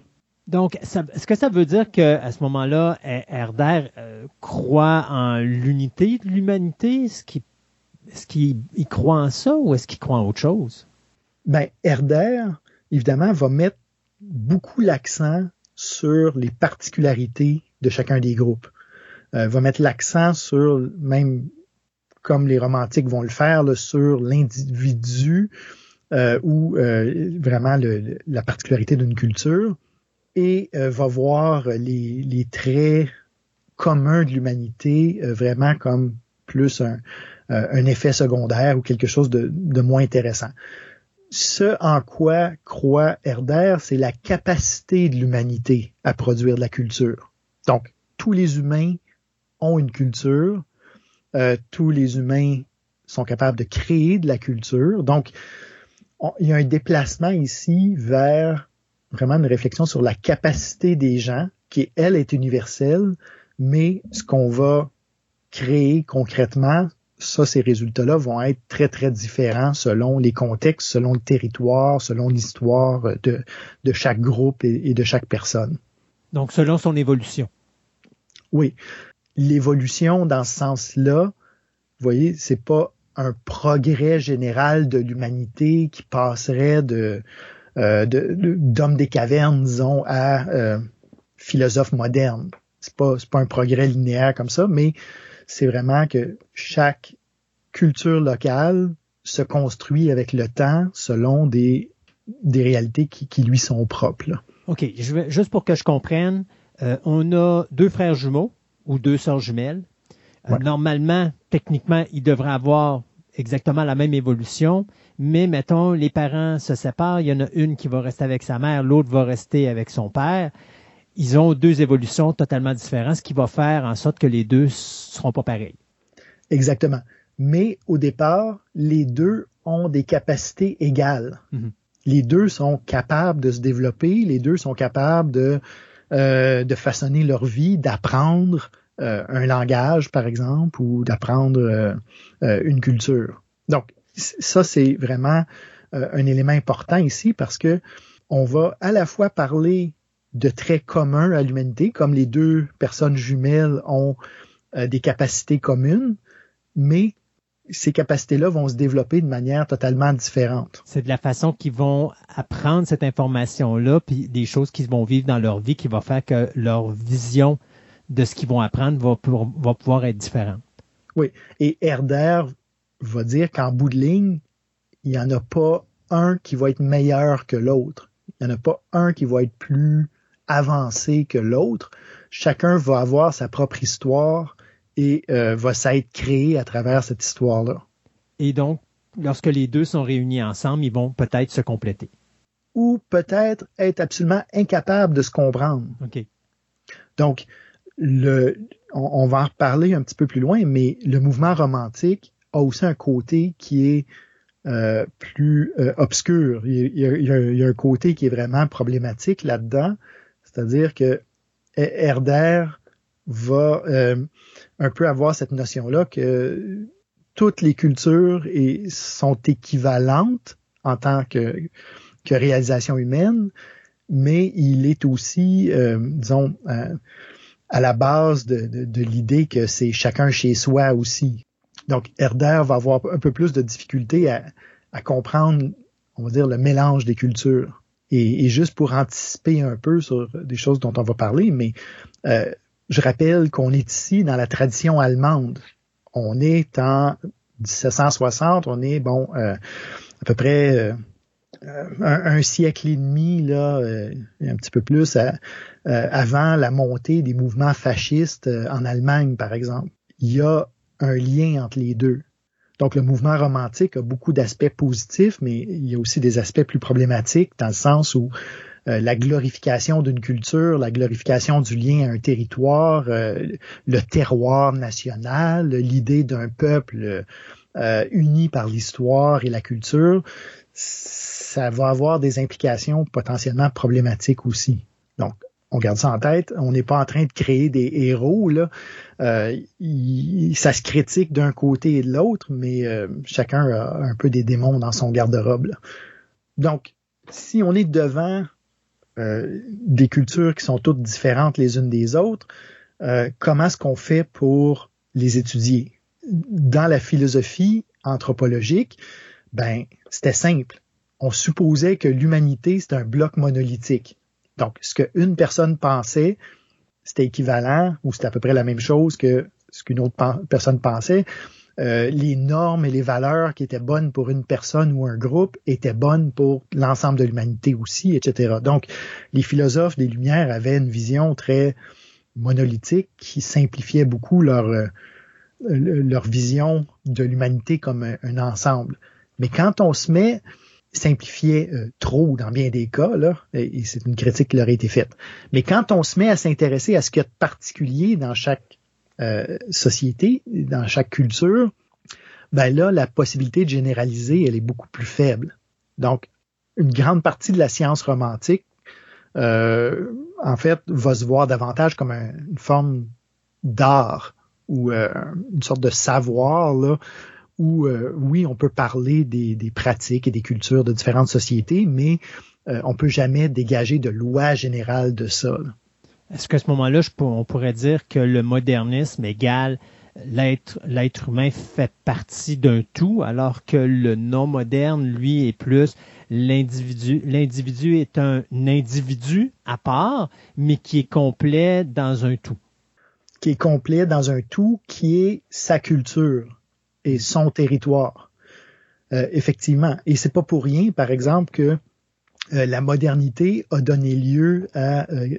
Donc, est-ce que ça veut dire qu'à ce moment-là, Herder euh, croit en l'unité de l'humanité? Est-ce qu'il est croit en ça ou est-ce qu'il croit en autre chose? Ben, Herder, évidemment, va mettre beaucoup l'accent sur les particularités de chacun des groupes. Euh, va mettre l'accent sur, même comme les romantiques vont le faire, sur l'individu euh, ou euh, vraiment le, la particularité d'une culture et euh, va voir les, les, traits communs de l'humanité vraiment comme plus un, un, effet secondaire ou quelque chose de, de moins intéressant ce en quoi croit Herder, c'est la capacité de l'humanité à produire de la culture. Donc, tous les humains ont une culture, euh, tous les humains sont capables de créer de la culture. Donc, il y a un déplacement ici vers vraiment une réflexion sur la capacité des gens, qui, elle, est universelle, mais ce qu'on va créer concrètement, ça, ces résultats-là vont être très, très différents selon les contextes, selon le territoire, selon l'histoire de, de chaque groupe et, de chaque personne. Donc, selon son évolution. Oui. L'évolution, dans ce sens-là, vous voyez, c'est pas un progrès général de l'humanité qui passerait de euh, d'hommes des cavernes, disons, à euh, philosophes modernes. C'est pas, pas un progrès linéaire comme ça, mais c'est vraiment que chaque culture locale se construit avec le temps selon des, des réalités qui, qui lui sont propres. OK. Juste pour que je comprenne, euh, on a deux frères jumeaux ou deux sœurs jumelles. Euh, normalement, techniquement, ils devraient avoir exactement la même évolution, mais mettons, les parents se séparent, il y en a une qui va rester avec sa mère, l'autre va rester avec son père ils ont deux évolutions totalement différentes, ce qui va faire en sorte que les deux seront pas pareils. Exactement. Mais au départ, les deux ont des capacités égales. Mhm. Les deux sont capables de se développer, les deux sont capables de, euh, de façonner leur vie, d'apprendre euh, un langage, par exemple, ou d'apprendre euh, une culture. Donc, ça, c'est vraiment un élément important ici parce que on va à la fois parler de traits communs à l'humanité, comme les deux personnes jumelles ont des capacités communes, mais ces capacités-là vont se développer de manière totalement différente. C'est de la façon qu'ils vont apprendre cette information-là, puis des choses qu'ils vont vivre dans leur vie qui va faire que leur vision de ce qu'ils vont apprendre va, va pouvoir être différente. Oui, et Herder va dire qu'en bout de ligne, il n'y en a pas un qui va être meilleur que l'autre. Il n'y en a pas un qui va être plus avancé que l'autre. Chacun va avoir sa propre histoire et euh, va s'être créé à travers cette histoire-là. Et donc, lorsque les deux sont réunis ensemble, ils vont peut-être se compléter. Ou peut-être être absolument incapables de se comprendre. OK. Donc, le, on, va en reparler un petit peu plus loin, mais le mouvement romantique a aussi un côté qui est euh, plus euh, obscur. Il y, a, il y, a, un côté qui est vraiment problématique là-dedans. C'est-à-dire que Herder va euh, un peu avoir cette notion-là que toutes les cultures sont équivalentes en tant que, réalisation humaine, mais il est aussi, euh, disons, euh, à la base de, l'idée que c'est chacun chez soi aussi. Donc, Herder va avoir un peu plus de difficulté à comprendre, on va dire, le mélange des cultures. Et, juste pour anticiper un peu sur des choses dont on va parler, mais euh, je rappelle qu'on est ici dans la tradition allemande. On est en 1760, on est bon euh, à peu près euh, un, siècle et demi là, un petit peu plus avant la montée des mouvements fascistes en Allemagne, par exemple. Il y a un lien entre les deux. Donc, le mouvement romantique a beaucoup d'aspects positifs, mais il y a aussi des aspects plus problématiques dans le sens où euh, la glorification d'une culture, la glorification du lien à un territoire, euh, le terroir national, l'idée d'un peuple euh, uni par l'histoire et la culture, ça va avoir des implications potentiellement problématiques aussi. Donc, on garde ça en tête. On n'est pas en train de créer des héros là. Ça se critique d'un côté et de l'autre, mais chacun a un peu des démons dans son garde-robe. Donc, si on est devant euh, des cultures qui sont toutes différentes les unes des autres, comment est-ce qu'on fait pour les étudier? Dans la philosophie anthropologique, ben c'était simple on supposait que l'humanité, c'est un bloc monolithique. Donc, ce qu'une personne pensait, c'était équivalent ou c'était à peu près la même chose que ce qu'une autre personne pensait. Euh, les normes et les valeurs qui étaient bonnes pour une personne ou un groupe étaient bonnes pour l'ensemble de l'humanité aussi, etc. Donc, les philosophes des Lumières avaient une vision très monolithique qui simplifiait beaucoup leur, euh, leur vision de l'humanité comme un, ensemble. Mais quand on se met simplifier euh, trop dans bien des cas, là, et, c'est une critique qui leur a été faite. Mais quand on se met à s'intéresser à ce qu'il y a de particulier dans chaque euh, société, dans chaque culture, ben là, la possibilité de généraliser, elle est beaucoup plus faible. Donc, une grande partie de la science romantique, euh, en fait, va se voir davantage comme une forme d'art ou une sorte de savoir là, où, euh, oui, on peut parler des, pratiques et des cultures de différentes sociétés, mais euh, on peut jamais dégager de loi générale de ça. Est-ce qu'à ce, moment-là, on pourrait dire que le modernisme égale l'être, humain fait partie d'un tout, alors que le non moderne, lui, est plus l'individu. L'individu est un individu à part, mais qui est complet dans un tout? Qui est complet dans un tout qui est sa culture et son territoire. Euh, effectivement. Et c'est pas pour rien, par exemple, que euh, la modernité a donné lieu à euh,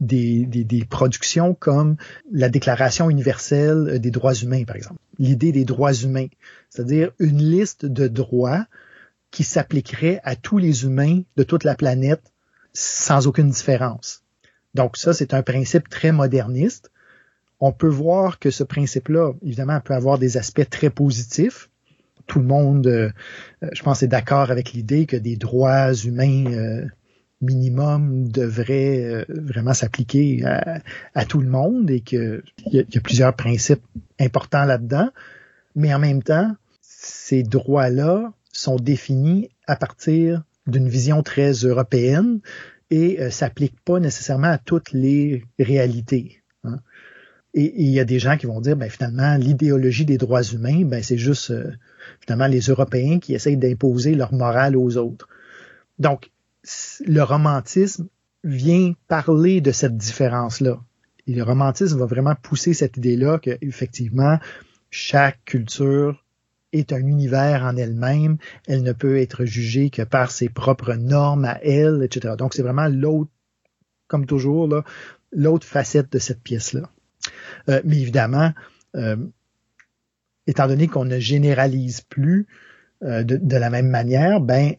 des, productions comme la Déclaration universelle des droits humains, par exemple. L'idée des droits humains, c'est-à-dire une liste de droits qui s'appliquerait à tous les humains de toute la planète sans aucune différence. Donc ça, c'est un principe très moderniste on peut voir que ce principe-là, évidemment, peut avoir des aspects très positifs. Tout le monde, euh, je pense, est d'accord avec l'idée que des droits humains euh, minimum devraient euh, vraiment s'appliquer à, tout le monde et qu'il y, a plusieurs principes importants là-dedans. Mais en même temps, ces droits-là sont définis à partir d'une vision très européenne et s'appliquent pas nécessairement à toutes les réalités. Hein. Et il y a des gens qui vont dire, ben finalement, l'idéologie des droits humains, ben c'est juste euh, finalement les Européens qui essayent d'imposer leur morale aux autres. Donc, le romantisme vient parler de cette différence-là. Et le romantisme va vraiment pousser cette idée-là qu'effectivement, chaque culture est un univers en elle-même. Elle ne peut être jugée que par ses propres normes à elle, etc. Donc, c'est vraiment l'autre, comme toujours, l'autre facette de cette pièce-là. Euh, mais évidemment, euh, étant donné qu'on ne généralise plus euh, de, la même manière, ben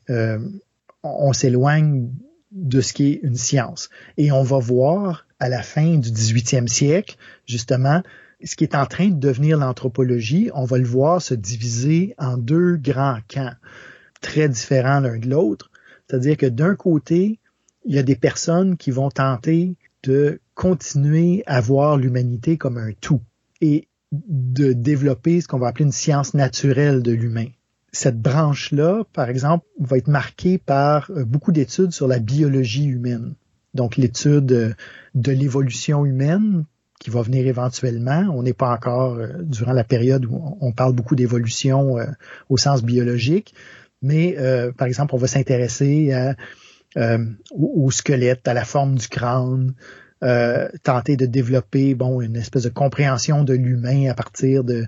on, s'éloigne de ce qui est une science. Et on va voir à la fin du 18e siècle, justement, ce qui est en train de devenir l'anthropologie, on va le voir se diviser en deux grands camps, très différents l'un de l'autre. C'est-à-dire que d'un côté, il y a des personnes qui vont tenter de continuer à voir l'humanité comme un tout et de développer ce qu'on va appeler une science naturelle de l'humain. Cette branche-là, par exemple, va être marquée par euh, beaucoup d'études sur la biologie humaine. Donc l'étude euh, de l'évolution humaine qui va venir éventuellement. On n'est pas encore euh, durant la période où on parle beaucoup d'évolution au sens biologique, mais par exemple, on va s'intéresser au, squelette, à la forme du crâne, euh, tenter de développer bon une espèce de compréhension de l'humain à partir de,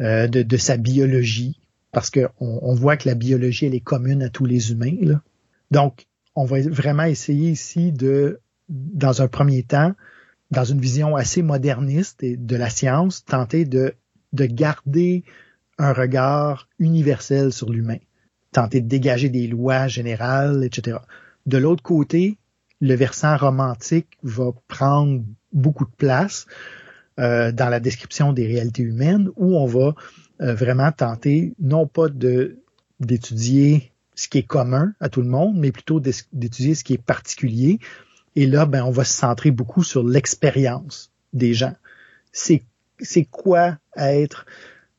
euh, de, sa biologie, parce qu'on on voit que la biologie elle est commune à tous les humains. Là. Donc, on va vraiment essayer ici de, dans un premier temps, dans une vision assez moderniste de la science, tenter de, de garder un regard universel sur l'humain, tenter de dégager des lois générales, etc. De l'autre côté, le versant romantique va prendre beaucoup de place euh, dans la description des réalités humaines où on va euh, vraiment tenter non pas d'étudier ce qui est commun à tout le monde, mais plutôt d'étudier ce qui est particulier. Et là, ben, on va se centrer beaucoup sur l'expérience des gens. C'est c'est quoi être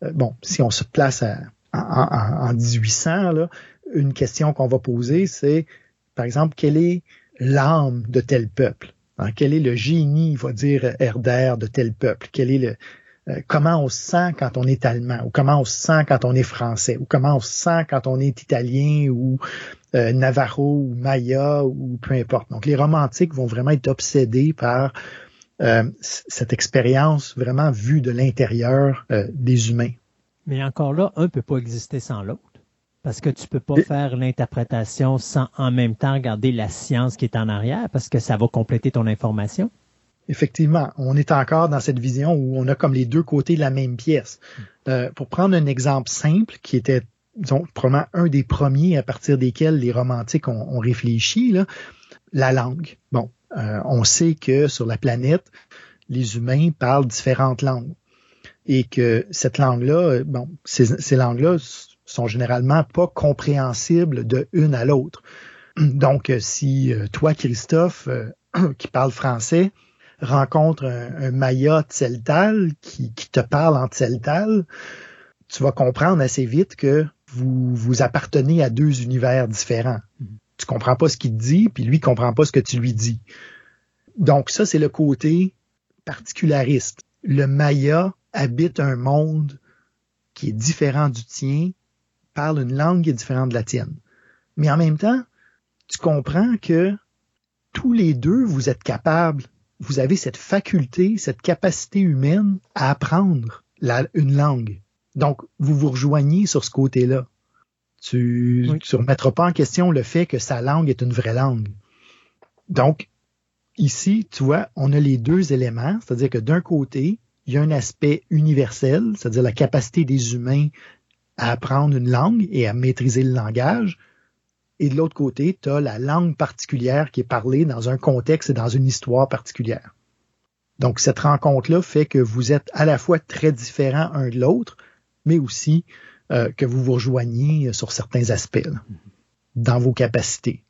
euh, bon si on se place à, en, en, 1800 là, une question qu'on va poser, c'est par exemple quel est l'âme de tel peuple? Hein, quel est le génie, va dire, Herder de tel peuple? Quel est le, euh, comment on se sent quand on est allemand, ou comment on se sent quand on est français, ou comment on se sent quand on est italien, ou euh, Navarro, ou Maya, ou peu importe? Donc les romantiques vont vraiment être obsédés par euh, cette expérience vraiment vue de l'intérieur des humains. Mais encore là, un peut pas exister sans l'autre. Parce que tu peux pas faire l'interprétation sans en même temps regarder la science qui est en arrière, parce que ça va compléter ton information. Effectivement, on est encore dans cette vision où on a comme les deux côtés de la même pièce. Hmm. Euh, pour prendre un exemple simple qui était disons, probablement un des premiers à partir desquels les romantiques ont, réfléchi, là, la langue. Bon, euh, on sait que sur la planète, les humains parlent différentes langues et que cette langue-là, bon, ces, ces langues-là sont généralement pas compréhensibles de une à l'autre. Donc, si euh, toi, Christophe, [clears throat] qui parle français, rencontre un, Maya Tseltal qui, te parle en Tseltal, tu vas comprendre assez vite que vous vous appartenez à deux univers différents. Tu comprends pas ce qu'il te dit, puis lui comprend pas ce que tu lui dis. Donc ça, c'est le côté particulariste. Le Maya habite un monde qui est différent du tien, parle une langue qui est différente de la tienne. Mais en même temps, tu comprends que tous les deux, vous êtes capables vous avez cette faculté, cette capacité humaine à apprendre une langue. Donc, vous vous rejoignez sur ce côté-là. Tu ne remettras pas en question le fait que sa langue est une vraie langue. Donc, ici, tu vois, on a les deux éléments, c'est-à-dire que d'un côté, il y a un aspect universel, c'est-à-dire la capacité des humains à apprendre une langue et à maîtriser le langage, et de l'autre côté, tu as la langue particulière qui est parlée dans un contexte et dans une histoire particulière. Donc cette rencontre-là fait que vous êtes à la fois très différents un de l'autre, mais aussi euh, que vous vous rejoignez sur certains aspects dans vos capacités.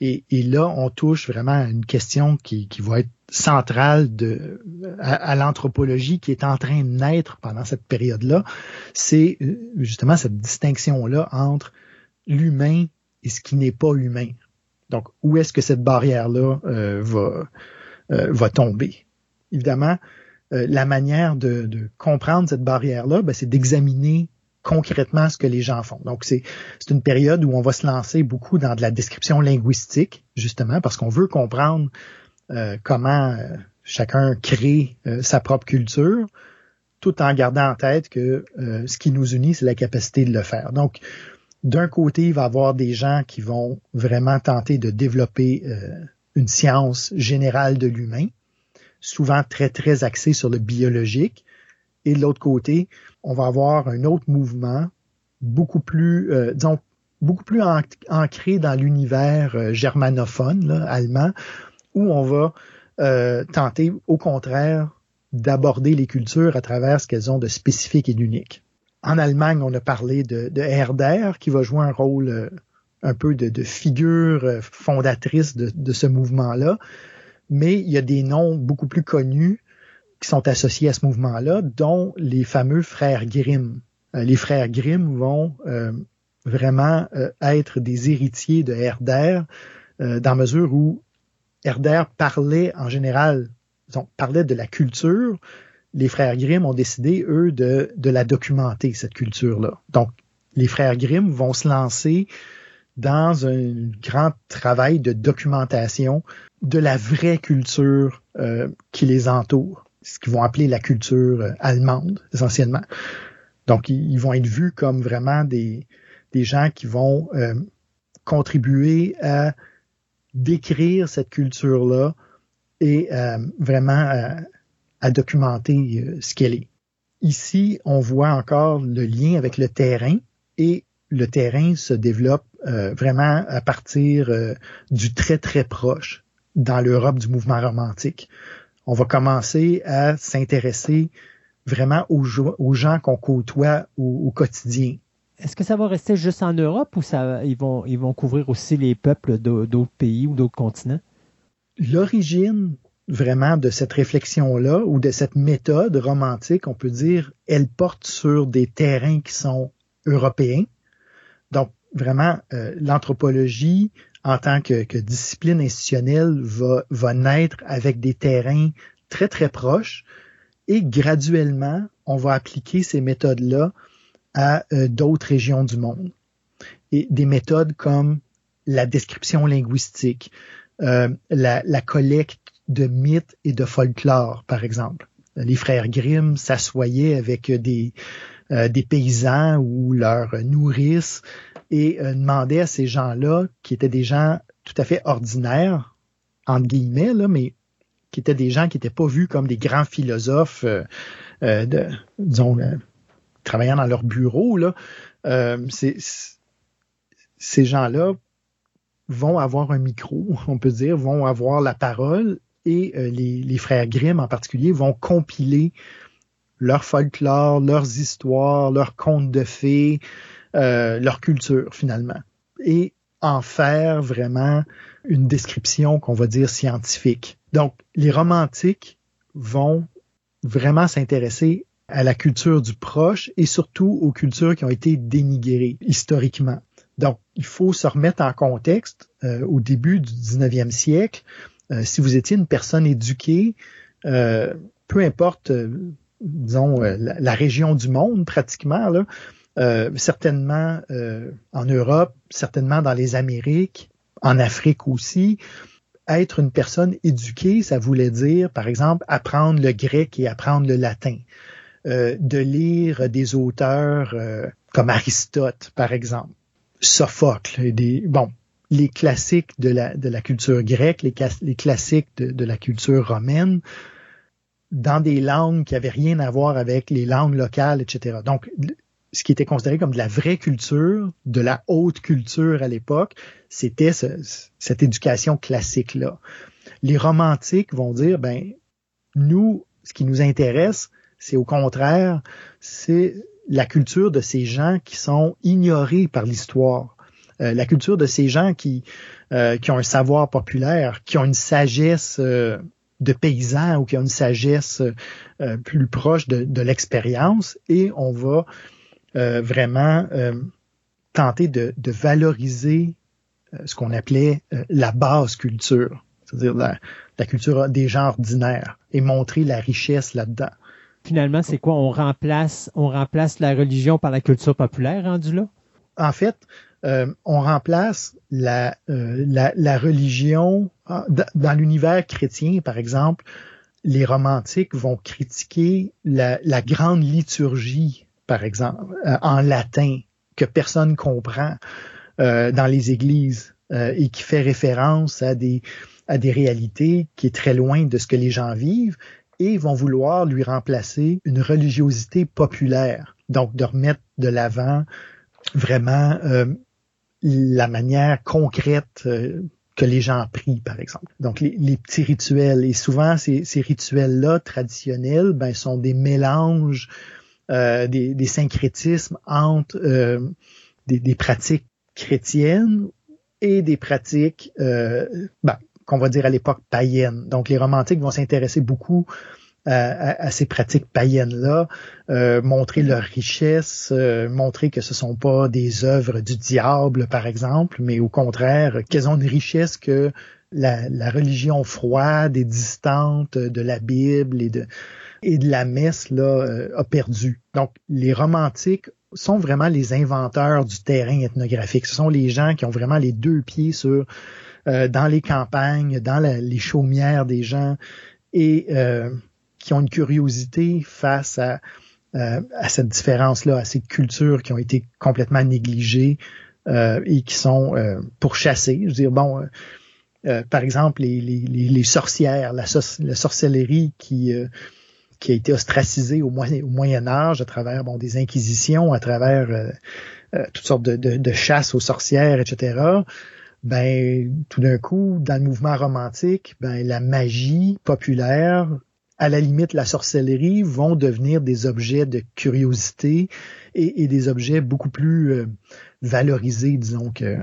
Et, là, on touche vraiment à une question qui, va être centrale de, à l'anthropologie qui est en train de naître pendant cette période-là. C'est euh, justement cette distinction-là entre l'humain et ce qui n'est pas humain. Donc, où est-ce que cette barrière-là euh, va, euh, va tomber? Évidemment, euh, la manière de, comprendre cette barrière-là, ben, c'est d'examiner concrètement ce que les gens font. Donc, c'est une période où on va se lancer beaucoup dans de la description linguistique, justement, parce qu'on veut comprendre comment chacun crée sa propre culture, tout en gardant en tête que ce qui nous unit, c'est la capacité de le faire. Donc, d'un côté, il va y avoir des gens qui vont vraiment tenter de développer euh, une science générale de l'humain, souvent très, très axée sur le biologique. Et de l'autre côté, on va avoir un autre mouvement beaucoup plus, euh, disons, beaucoup plus ancré dans l'univers euh, germanophone, allemand, où on va tenter, au contraire, d'aborder les cultures à travers ce qu'elles ont de spécifique et d'unique. En Allemagne, on a parlé de, de Herder, qui va jouer un rôle euh, un peu de, figure euh, fondatrice de, ce mouvement-là. Mais il y a des noms beaucoup plus connus qui sont associés à ce mouvement-là, dont les fameux frères Grimm. Euh, les frères Grimm vont vraiment être des héritiers de Herder, dans mesure où Herder parlait en général, parlait de la culture, les frères Grimm ont décidé, eux, de, de la documenter, cette culture-là. Donc, les frères Grimm vont se lancer dans un grand travail de documentation de la vraie culture euh, qui les entoure, ce qu'ils vont appeler la culture euh, allemande, essentiellement. Donc, ils, vont être vus comme vraiment des, des gens qui vont euh, contribuer à décrire cette culture-là et vraiment à documenter euh, ce qu'elle est. Ici, on voit encore le lien avec le terrain et le terrain se développe euh, vraiment à partir euh, du très très proche dans l'Europe du mouvement romantique. On va commencer à s'intéresser vraiment aux, gens qu'on côtoie au, quotidien. Est-ce que ça va rester juste en Europe ou ça, ils, vont, ils vont couvrir aussi les peuples d'autres pays ou d'autres continents? L'origine vraiment de cette réflexion-là ou de cette méthode romantique, on peut dire, elle porte sur des terrains qui sont européens. Donc, vraiment, euh, l'anthropologie, en tant que, que, discipline institutionnelle, va, va naître avec des terrains très, très proches et graduellement, on va appliquer ces méthodes-là à d'autres régions du monde. Et des méthodes comme la description linguistique, la, la collecte de mythes et de folklore, par exemple. Les frères Grimm s'assoyaient avec des, euh, des paysans ou leurs nourrices et euh, demandaient à ces gens-là, qui étaient des gens tout à fait ordinaires, entre guillemets, là, mais qui étaient des gens qui n'étaient pas vus comme des grands philosophes, euh, disons, travaillant dans leur bureau, là, ces gens-là vont avoir un micro, on peut dire, vont avoir la parole et euh, les, frères Grimm en particulier vont compiler leur folklore, leurs histoires, leurs contes de fées, euh, leur culture finalement, et en faire vraiment une description qu'on va dire scientifique. Donc, les romantiques vont vraiment s'intéresser à la culture du proche et surtout aux cultures qui ont été dénigrées historiquement. Donc, il faut se remettre en contexte. Euh, au début du 19e siècle, si vous étiez une personne éduquée, euh, peu importe, euh, disons, la, région du monde pratiquement, certainement en Europe, certainement dans les Amériques, en Afrique aussi, être une personne éduquée, ça voulait dire, par exemple, apprendre le grec et apprendre le latin, de lire des auteurs comme Aristote, par exemple, Sophocle, et des, bon, les classiques de la, de la culture grecque, les, les classiques de, de, la culture romaine, dans des langues qui avaient rien à voir avec les langues locales, etc. Donc, ce qui était considéré comme de la vraie culture, de la haute culture à l'époque, c'était ce, cette éducation classique-là. Les romantiques vont dire, ben, nous, ce qui nous intéresse, c'est au contraire, c'est la culture de ces gens qui sont ignorés par l'histoire euh, la culture de ces gens qui, euh, qui ont un savoir populaire, qui ont une sagesse euh, de paysans ou qui ont une sagesse plus proche de, de l'expérience et on va vraiment tenter de, de valoriser ce qu'on appelait la base culture, c'est-à-dire la, la, culture des gens ordinaires et montrer la richesse là-dedans. Finalement, c'est quoi? On remplace, on remplace la religion par la culture populaire rendu là? En fait, euh, on remplace la, euh, la, religion ah, dans l'univers chrétien, par exemple. Les romantiques vont critiquer la, grande liturgie, par exemple, euh, en latin, que personne comprend dans les églises et qui fait référence à des, à des réalités qui est très loin de ce que les gens vivent et vont vouloir lui remplacer une religiosité populaire. Donc, de remettre de l'avant vraiment la manière concrète euh, que les gens prient, par exemple. Donc, les, petits rituels. Et souvent, ces, rituels-là traditionnels ben, sont des mélanges, euh, des, syncrétismes entre euh, des, pratiques chrétiennes et des pratiques ben, qu'on va dire à l'époque païennes. Donc, les romantiques vont s'intéresser beaucoup à, ces pratiques païennes-là, euh, montrer leur richesse, euh, montrer que ce sont pas des œuvres du diable, par exemple, mais au contraire, qu'elles ont une richesse que la, la, religion froide et distante de la Bible et de, et de la messe là, euh, a perdu. Donc, les romantiques sont vraiment les inventeurs du terrain ethnographique. Ce sont les gens qui ont vraiment les deux pieds sur dans les campagnes, dans les chaumières des gens et qui ont une curiosité face à, euh, à cette différence-là, à ces cultures qui ont été complètement négligées euh, et qui sont euh, pourchassées. Je veux dire, bon, par exemple, les, les, les sorcières, la, sorcellerie qui qui a été ostracisée au, au Moyen Âge à travers bon, des inquisitions, à travers toutes sortes de, de, de chasses aux sorcières, etc ben tout d'un coup, dans le mouvement romantique, ben la magie populaire à la limite, la sorcellerie vont devenir des objets de curiosité et, des objets beaucoup plus euh, valorisés, disons, euh,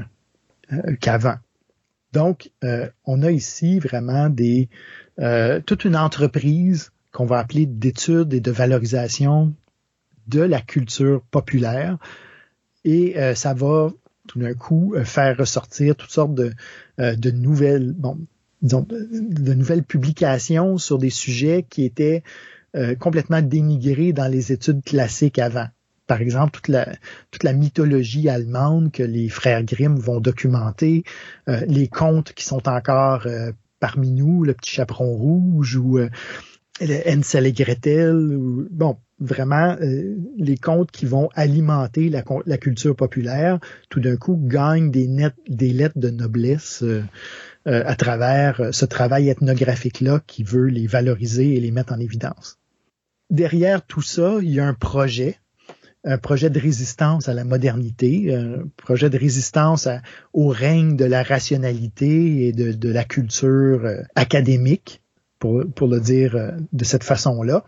qu'avant. Donc, euh, on a ici vraiment des toute une entreprise qu'on va appeler d'études et de valorisation de la culture populaire. Et ça va tout d'un coup faire ressortir toutes sortes de, nouvelles, bon, de, nouvelles publications sur des sujets qui étaient complètement dénigré dans les études classiques avant. Par exemple, toute la, toute la mythologie allemande que les frères Grimm vont documenter, euh, les contes qui sont encore euh, parmi nous, le petit chaperon rouge ou euh, Hansel et Gretel, bon, vraiment euh, les contes qui vont alimenter la, la culture populaire, tout d'un coup gagnent des, des lettres de noblesse à travers ce travail ethnographique-là qui veut les valoriser et les mettre en évidence. Derrière tout ça, il y a un projet un projet de résistance à la modernité, un projet de résistance au règne de la rationalité et de, la culture euh, académique, pour, le dire euh, de cette façon-là,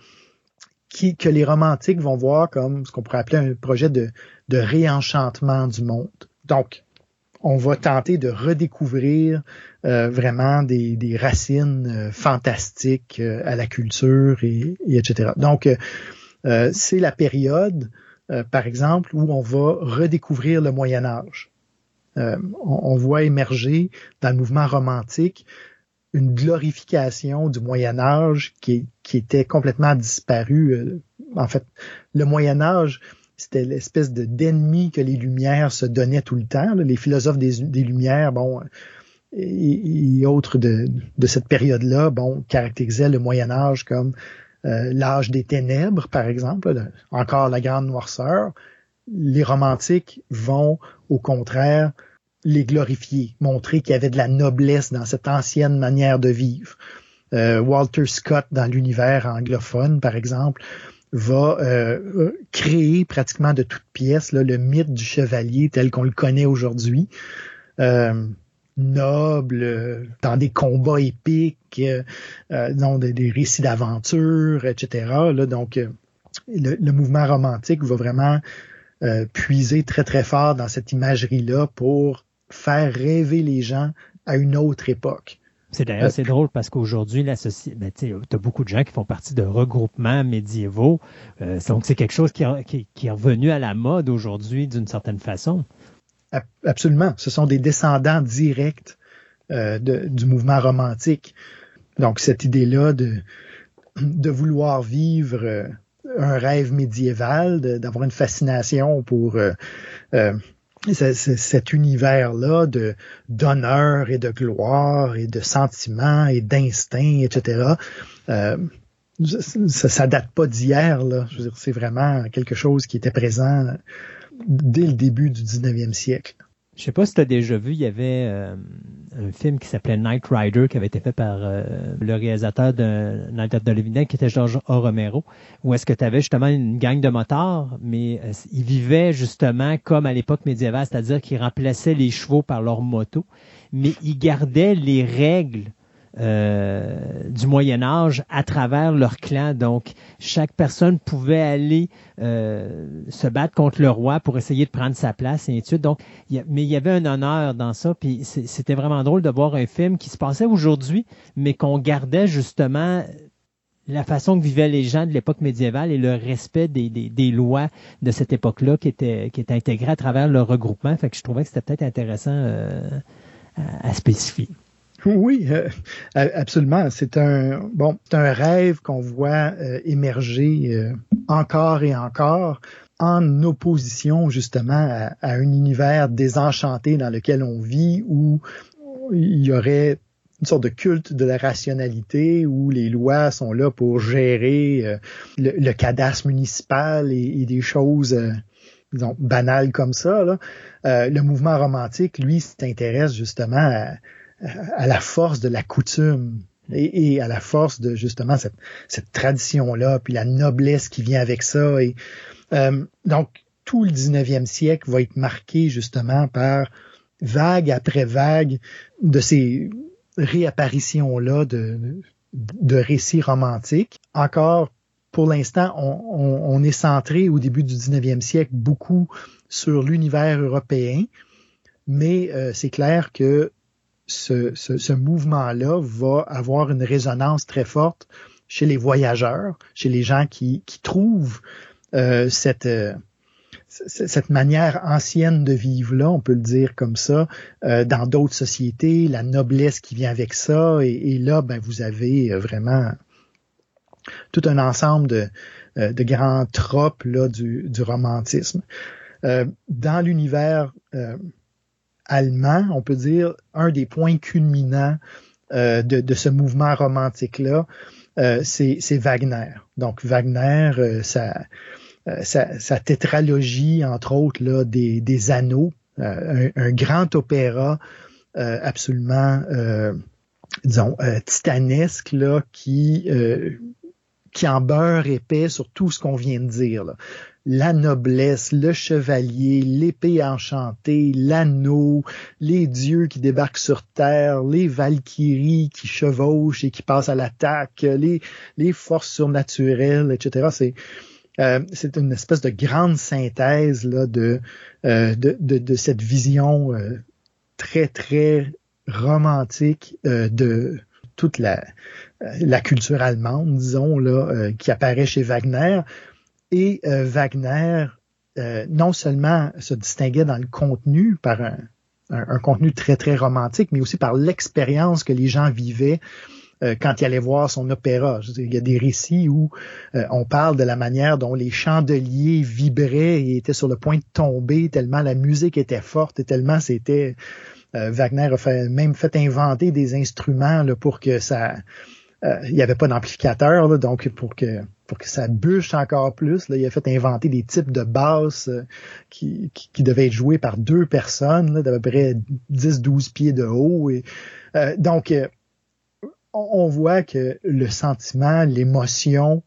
qui, que les romantiques vont voir comme ce qu'on pourrait appeler un projet de, réenchantement du monde. Donc, on va tenter de redécouvrir euh, vraiment des, racines fantastiques à la culture et, et etc. Donc, c'est la période euh, par exemple, où on va redécouvrir le Moyen Âge. Euh, on, voit émerger dans le mouvement romantique une glorification du Moyen Âge qui, était complètement disparu. Euh, en fait, le Moyen Âge, c'était l'espèce de d'ennemi que les Lumières se donnaient tout le temps. Les philosophes des, Lumières, bon, et, autres de, de cette période-là, bon, caractérisaient le Moyen Âge comme euh, l'âge des ténèbres, par exemple, encore la grande noirceur, les romantiques vont au contraire les glorifier, montrer qu'il y avait de la noblesse dans cette ancienne manière de vivre. Euh, Walter Scott, dans l'univers anglophone, par exemple, va euh, créer pratiquement de toutes pièces le mythe du chevalier tel qu'on le connaît aujourd'hui noble, dans des combats épiques, euh, euh dans des, récits d'aventure, etc. Donc, euh, le, mouvement romantique va vraiment euh, puiser très très fort dans cette imagerie-là pour faire rêver les gens à une autre époque. C'est d'ailleurs c'est drôle parce qu'aujourd'hui la société, ben, tu as beaucoup de gens qui font partie de regroupements médiévaux, donc c'est quelque chose qui, qui, est revenu à la mode aujourd'hui d'une certaine façon. Absolument. Ce sont des descendants directs euh, du mouvement romantique. Donc, cette idée-là de, de vouloir vivre euh, un rêve médiéval, d'avoir une fascination pour euh, cet univers-là de d'honneur et de gloire et de sentiments et d'instinct, etc. ça, ça date pas d'hier. Je veux dire, c'est vraiment quelque chose qui était présent dès le début du 19e siècle. Je sais pas si tu as déjà vu, il y avait euh, un film qui s'appelait Night Rider qui avait été fait par euh, le réalisateur de Night of the qui était George A. Romero, où est-ce que tu avais justement une gang de motards, mais euh, ils vivaient justement comme à l'époque médiévale, c'est-à-dire qu'ils remplaçaient les chevaux par leurs motos, mais ils gardaient les règles euh, du Moyen Âge à travers leur clan. Donc, chaque personne pouvait aller euh, se battre contre le roi pour essayer de prendre sa place et ainsi de suite. Donc, mais il y avait un honneur dans ça. Puis c'était vraiment drôle de voir un film qui se passait aujourd'hui, mais qu'on gardait justement la façon que vivaient les gens de l'époque médiévale et le respect des, lois de cette époque-là qui était, qui intégré à travers le regroupement. Fait que je trouvais que c'était peut-être intéressant euh, à spécifier. [laughs] Oui, euh, absolument. C'est un bon, un rêve qu'on voit euh, émerger euh, encore et encore en opposition justement à, un univers désenchanté dans lequel on vit où il y aurait une sorte de culte de la rationalité où les lois sont là pour gérer le, cadastre municipal et, des choses disons, banales comme ça. Le mouvement romantique, lui, s'intéresse justement à à la force de la coutume et, à la force de justement cette, cette tradition-là, puis la noblesse qui vient avec ça. Et euh, donc tout le 19e siècle va être marqué justement par vague après vague de ces réapparitions-là de, de récits romantiques. Encore, pour l'instant, on, on, est centré au début du 19e siècle beaucoup sur l'univers européen, mais euh, c'est clair que ce, ce, mouvement-là va avoir une résonance très forte chez les voyageurs, chez les gens qui, qui trouvent euh, cette, euh, cette manière ancienne de vivre là, on peut le dire comme ça, euh, dans d'autres sociétés, la noblesse qui vient avec ça, et, là, ben, vous avez vraiment tout un ensemble de, de grands tropes là, du, du romantisme. dans l'univers allemand, on peut dire, un des points culminants de, de, ce mouvement romantique-là, c'est Wagner. Donc Wagner, euh, sa, tétralogie, entre autres, là, des, des anneaux, euh, un, grand opéra euh, absolument, disons, titanesque, là, qui, qui en beurre épais sur tout ce qu'on vient de dire. La noblesse, le chevalier, l'épée enchantée, l'anneau, les dieux qui débarquent sur terre, les valkyries qui chevauchent et qui passent à l'attaque, les, les forces surnaturelles, etc. C'est euh, c'est une espèce de grande synthèse là, de, euh, de, de, cette vision euh, très, très romantique de toute la, la culture allemande, disons, là, qui apparaît chez Wagner. Et Wagner, non seulement se distinguait dans le contenu par un, un, contenu très, très romantique, mais aussi par l'expérience que les gens vivaient euh, quand il allait voir son opéra. il y a des récits où euh, on parle de la manière dont les chandeliers vibraient et étaient sur le point de tomber tellement la musique était forte et tellement c'était euh, Wagner a fait, même fait inventer des instruments là, pour que ça il n'y avait pas d'amplificateur, donc pour que pour que ça bûche encore plus, là, il a fait inventer des types de basses qui, qui, devaient être joués par deux personnes, d'à peu près 10-12 pieds de haut. Et, donc, on voit que le sentiment, l'émotion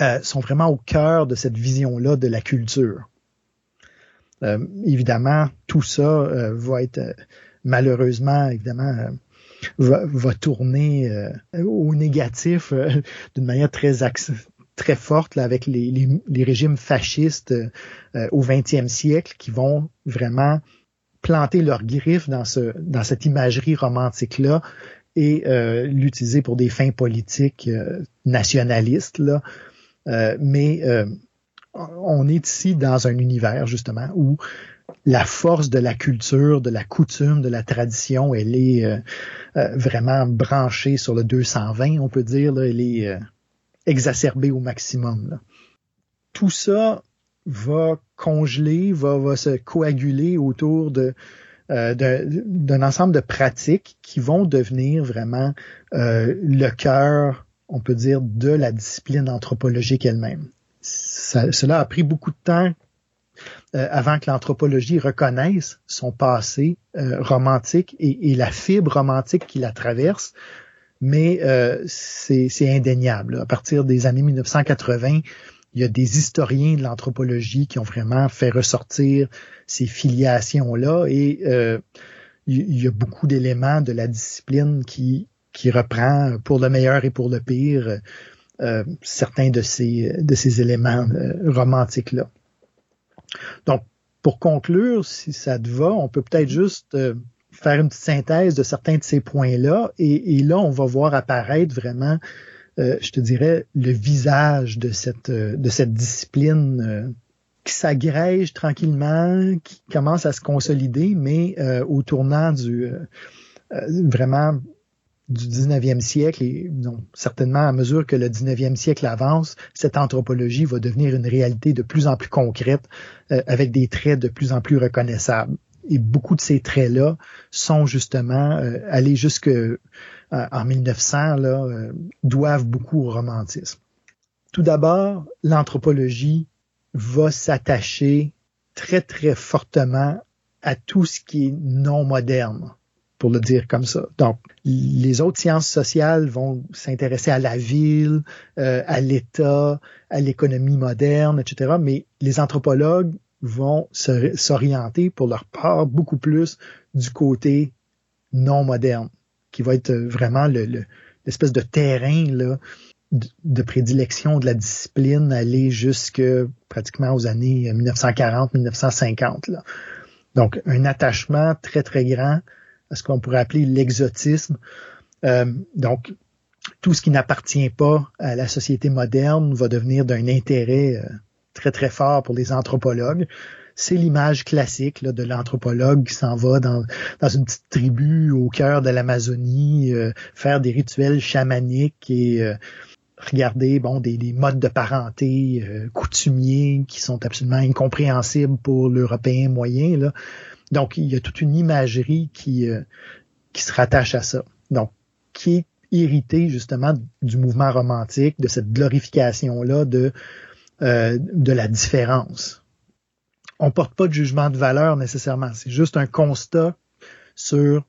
euh, sont vraiment au cœur de cette vision-là de la culture. Euh, évidemment, tout ça euh, va être malheureusement, évidemment, va, tourner au négatif d'une manière très très forte avec les, régimes fascistes au 20e siècle qui vont vraiment planter leurs griffes dans ce dans cette imagerie romantique là et euh, l'utiliser pour des fins politiques euh, nationalistes. Là. Euh, mais on est ici dans un univers justement où la force de la culture, de la coutume, de la tradition, elle est vraiment branchée sur le 220, on peut dire. Elle est exacerbée au maximum. Tout ça va congeler, va, se coaguler autour euh, d'un ensemble de pratiques qui vont devenir vraiment euh, le cœur, on peut dire, de la discipline anthropologique elle-même. cela a pris beaucoup de temps euh, avant que l'anthropologie reconnaisse son passé romantique et, la fibre romantique qui la traverse, mais c'est indéniable. À partir des années 1980, il y a des historiens de l'anthropologie qui ont vraiment fait ressortir ces filiations-là et euh, il y a beaucoup d'éléments de la discipline qui, qui reprend pour le meilleur et pour le pire euh, certains de ces, de ces éléments euh, romantiques-là. Donc, pour conclure, si ça te va, on peut peut-être juste faire une petite synthèse de certains de ces points-là et, et là, on va voir apparaître vraiment euh, je te dirais, le visage de cette, euh, de cette discipline euh, qui s'agrège tranquillement, qui commence à se consolider, mais au tournant du vraiment du 19e siècle et non, certainement à mesure que le 19e siècle avance, cette anthropologie va devenir une réalité de plus en plus concrète avec des traits de plus en plus reconnaissables. Et beaucoup de ces traits-là sont justement allés jusque euh, en 1900 là, euh, doivent beaucoup au romantisme. Tout d'abord, l'anthropologie va s'attacher très très fortement à tout ce qui est non moderne, pour le dire comme ça. Donc, les autres sciences sociales vont s'intéresser à la ville, euh, à l'État, à l'économie moderne, etc. Mais les anthropologues vont s'orienter pour leur part beaucoup plus du côté non moderne qui va être vraiment l'espèce de terrain là, de, prédilection de la discipline aller jusque pratiquement aux années 1940-1950. Là. Donc, un attachement très, très grand à ce qu'on pourrait appeler l'exotisme. Euh, donc, tout ce qui n'appartient pas à la société moderne va devenir d'un intérêt euh, très, très fort pour les anthropologues c'est l'image classique là, de l'anthropologue qui s'en va dans, dans une petite tribu au cœur de l'Amazonie, euh, faire des rituels chamaniques et euh, regarder bon des, modes de parenté coutumiers qui sont absolument incompréhensibles pour l'Européen moyen. Là. Donc, il y a toute une imagerie qui, qui se rattache à ça. Donc, qui est irrité justement du mouvement romantique, de cette glorification-là de, de la différence on porte pas de jugement de valeur nécessairement. C'est juste un constat sur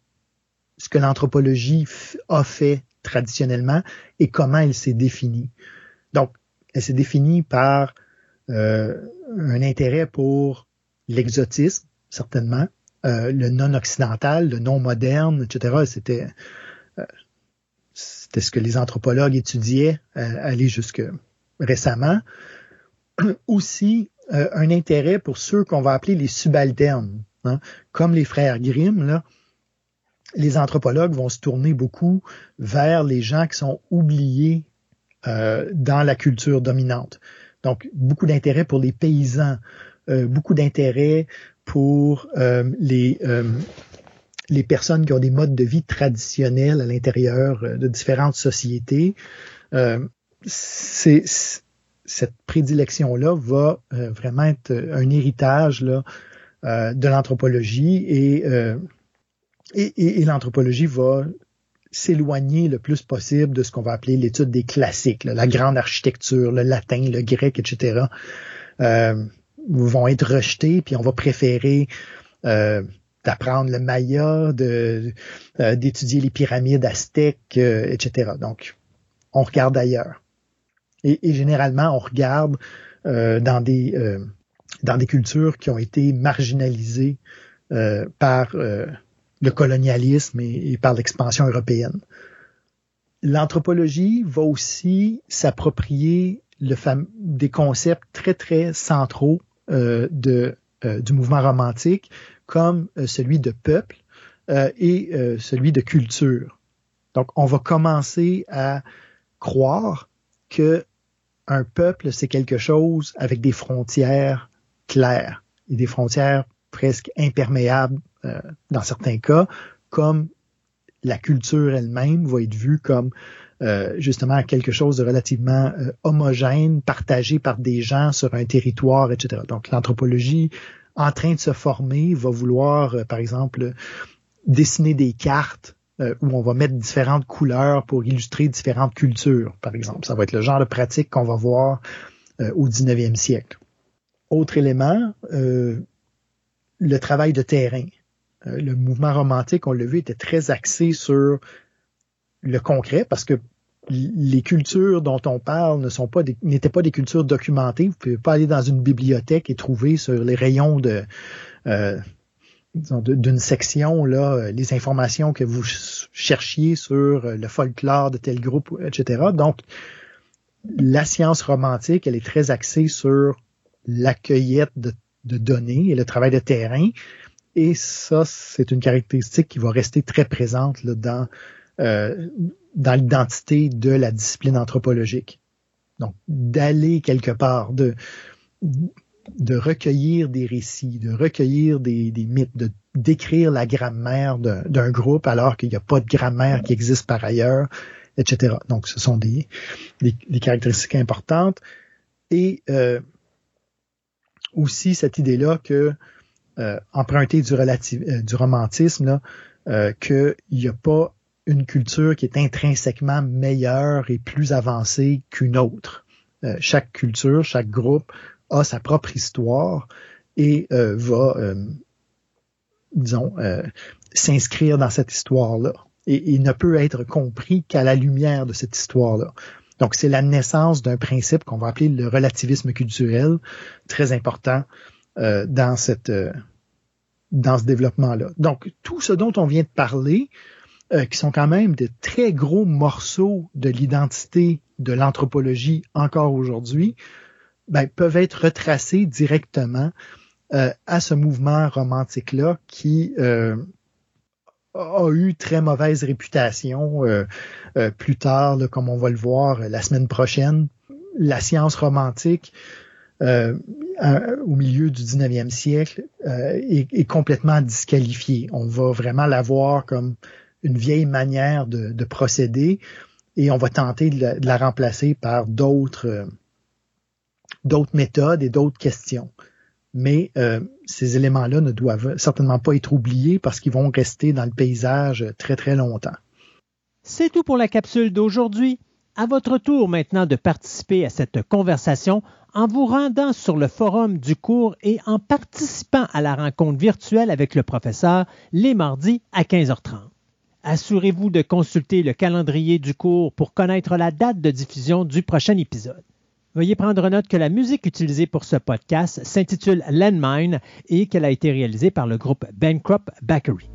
ce que l'anthropologie a fait traditionnellement et comment elle s'est définie. Donc, elle s'est définie par euh, un intérêt pour l'exotisme, certainement, euh, le non-occidental, le non-moderne, etc. C'était euh, c'était ce que les anthropologues étudiaient, aller jusque récemment. [clears throat] Aussi, euh, un intérêt pour ceux qu'on va appeler les subalternes, hein. comme les frères Grimm. Les anthropologues vont se tourner beaucoup vers les gens qui sont oubliés euh, dans la culture dominante. Donc, beaucoup d'intérêt pour les paysans, euh, beaucoup d'intérêt pour les, les personnes qui ont des modes de vie traditionnels à l'intérieur de différentes sociétés. c'est cette prédilection-là va euh, vraiment être un héritage là, euh, de l'anthropologie euh, et, et, et, l'anthropologie va s'éloigner le plus possible de ce qu'on va appeler l'étude des classiques, la grande architecture, le latin, le grec, etc. vont être rejetés, puis on va préférer d'apprendre le maya, de d'étudier les pyramides aztèques, etc. Donc, on regarde ailleurs. Et, généralement, on regarde euh, dans des euh, dans des cultures qui ont été marginalisées euh, par le colonialisme et, par l'expansion européenne. L'anthropologie va aussi s'approprier le des concepts très très centraux de du mouvement romantique, comme celui de peuple et celui de culture. Donc, on va commencer à croire que un peuple, c'est quelque chose avec des frontières claires et des frontières presque imperméables euh, dans certains cas, comme la culture elle-même va être vue comme euh, justement quelque chose de relativement euh, homogène, partagé par des gens sur un territoire, etc. Donc l'anthropologie en train de se former va vouloir, par exemple, dessiner des cartes euh, où on va mettre différentes couleurs pour illustrer différentes cultures, par exemple. Ça va être le genre de pratique qu'on va voir euh, au 19e siècle. Autre élément, euh, le travail de terrain. le mouvement romantique, on l'a vu, était très axé sur le concret parce que les cultures dont on parle ne sont pas n'étaient pas des cultures documentées. Vous pouvez pas aller dans une bibliothèque et trouver sur les rayons de d'une section là euh, les informations que vous cherchiez sur euh, le folklore de tel groupe, etc. Donc, la science romantique, elle est très axée sur l'accueillette de, données et le travail de terrain. Et ça, c'est une caractéristique qui va rester très présente là, dans, euh, dans l'identité de la discipline anthropologique. Donc, d'aller quelque part, de, de recueillir des récits, de recueillir des, mythes, de décrire la grammaire d'un groupe alors qu'il n'y a pas de grammaire qui existe par ailleurs, etc. Donc, ce sont des, des, caractéristiques importantes. Et euh, aussi cette idée-là que euh, emprunter du, relativ euh, du romantisme, euh, qu'il n'y a pas une culture qui est intrinsèquement meilleure et plus avancée qu'une autre. chaque culture, chaque groupe a sa propre histoire et euh, va, euh, disons, euh, s'inscrire dans cette histoire-là. Et il ne peut être compris qu'à la lumière de cette histoire-là. Donc, c'est la naissance d'un principe qu'on va appeler le relativisme culturel, très important dans cette dans ce développement-là. Donc, tout ce dont on vient de parler, qui sont quand même de très gros morceaux de l'identité de l'anthropologie encore aujourd'hui, ben, peuvent être retracés directement euh, à ce mouvement romantique-là qui euh, a eu très mauvaise réputation euh, plus tard, comme on va le voir la semaine prochaine. La science romantique au milieu du 19e siècle est, est, complètement disqualifiée. On va vraiment la voir comme une vieille manière de, de procéder et on va tenter de la, remplacer par d'autres euh, d'autres méthodes et d'autres questions. Mais euh, ces éléments-là ne doivent certainement pas être oubliés parce qu'ils vont rester dans le paysage très très longtemps. C'est tout pour la capsule d'aujourd'hui. À votre tour maintenant de participer à cette conversation en vous rendant sur le forum du cours et en participant à la rencontre virtuelle avec le professeur les mardis à 15h30. Assurez-vous de consulter le calendrier du cours pour connaître la date de diffusion du prochain épisode. Veuillez prendre note que la musique utilisée pour ce podcast s'intitule Landmine et qu'elle a été réalisée par le groupe Bankrupt Bakery.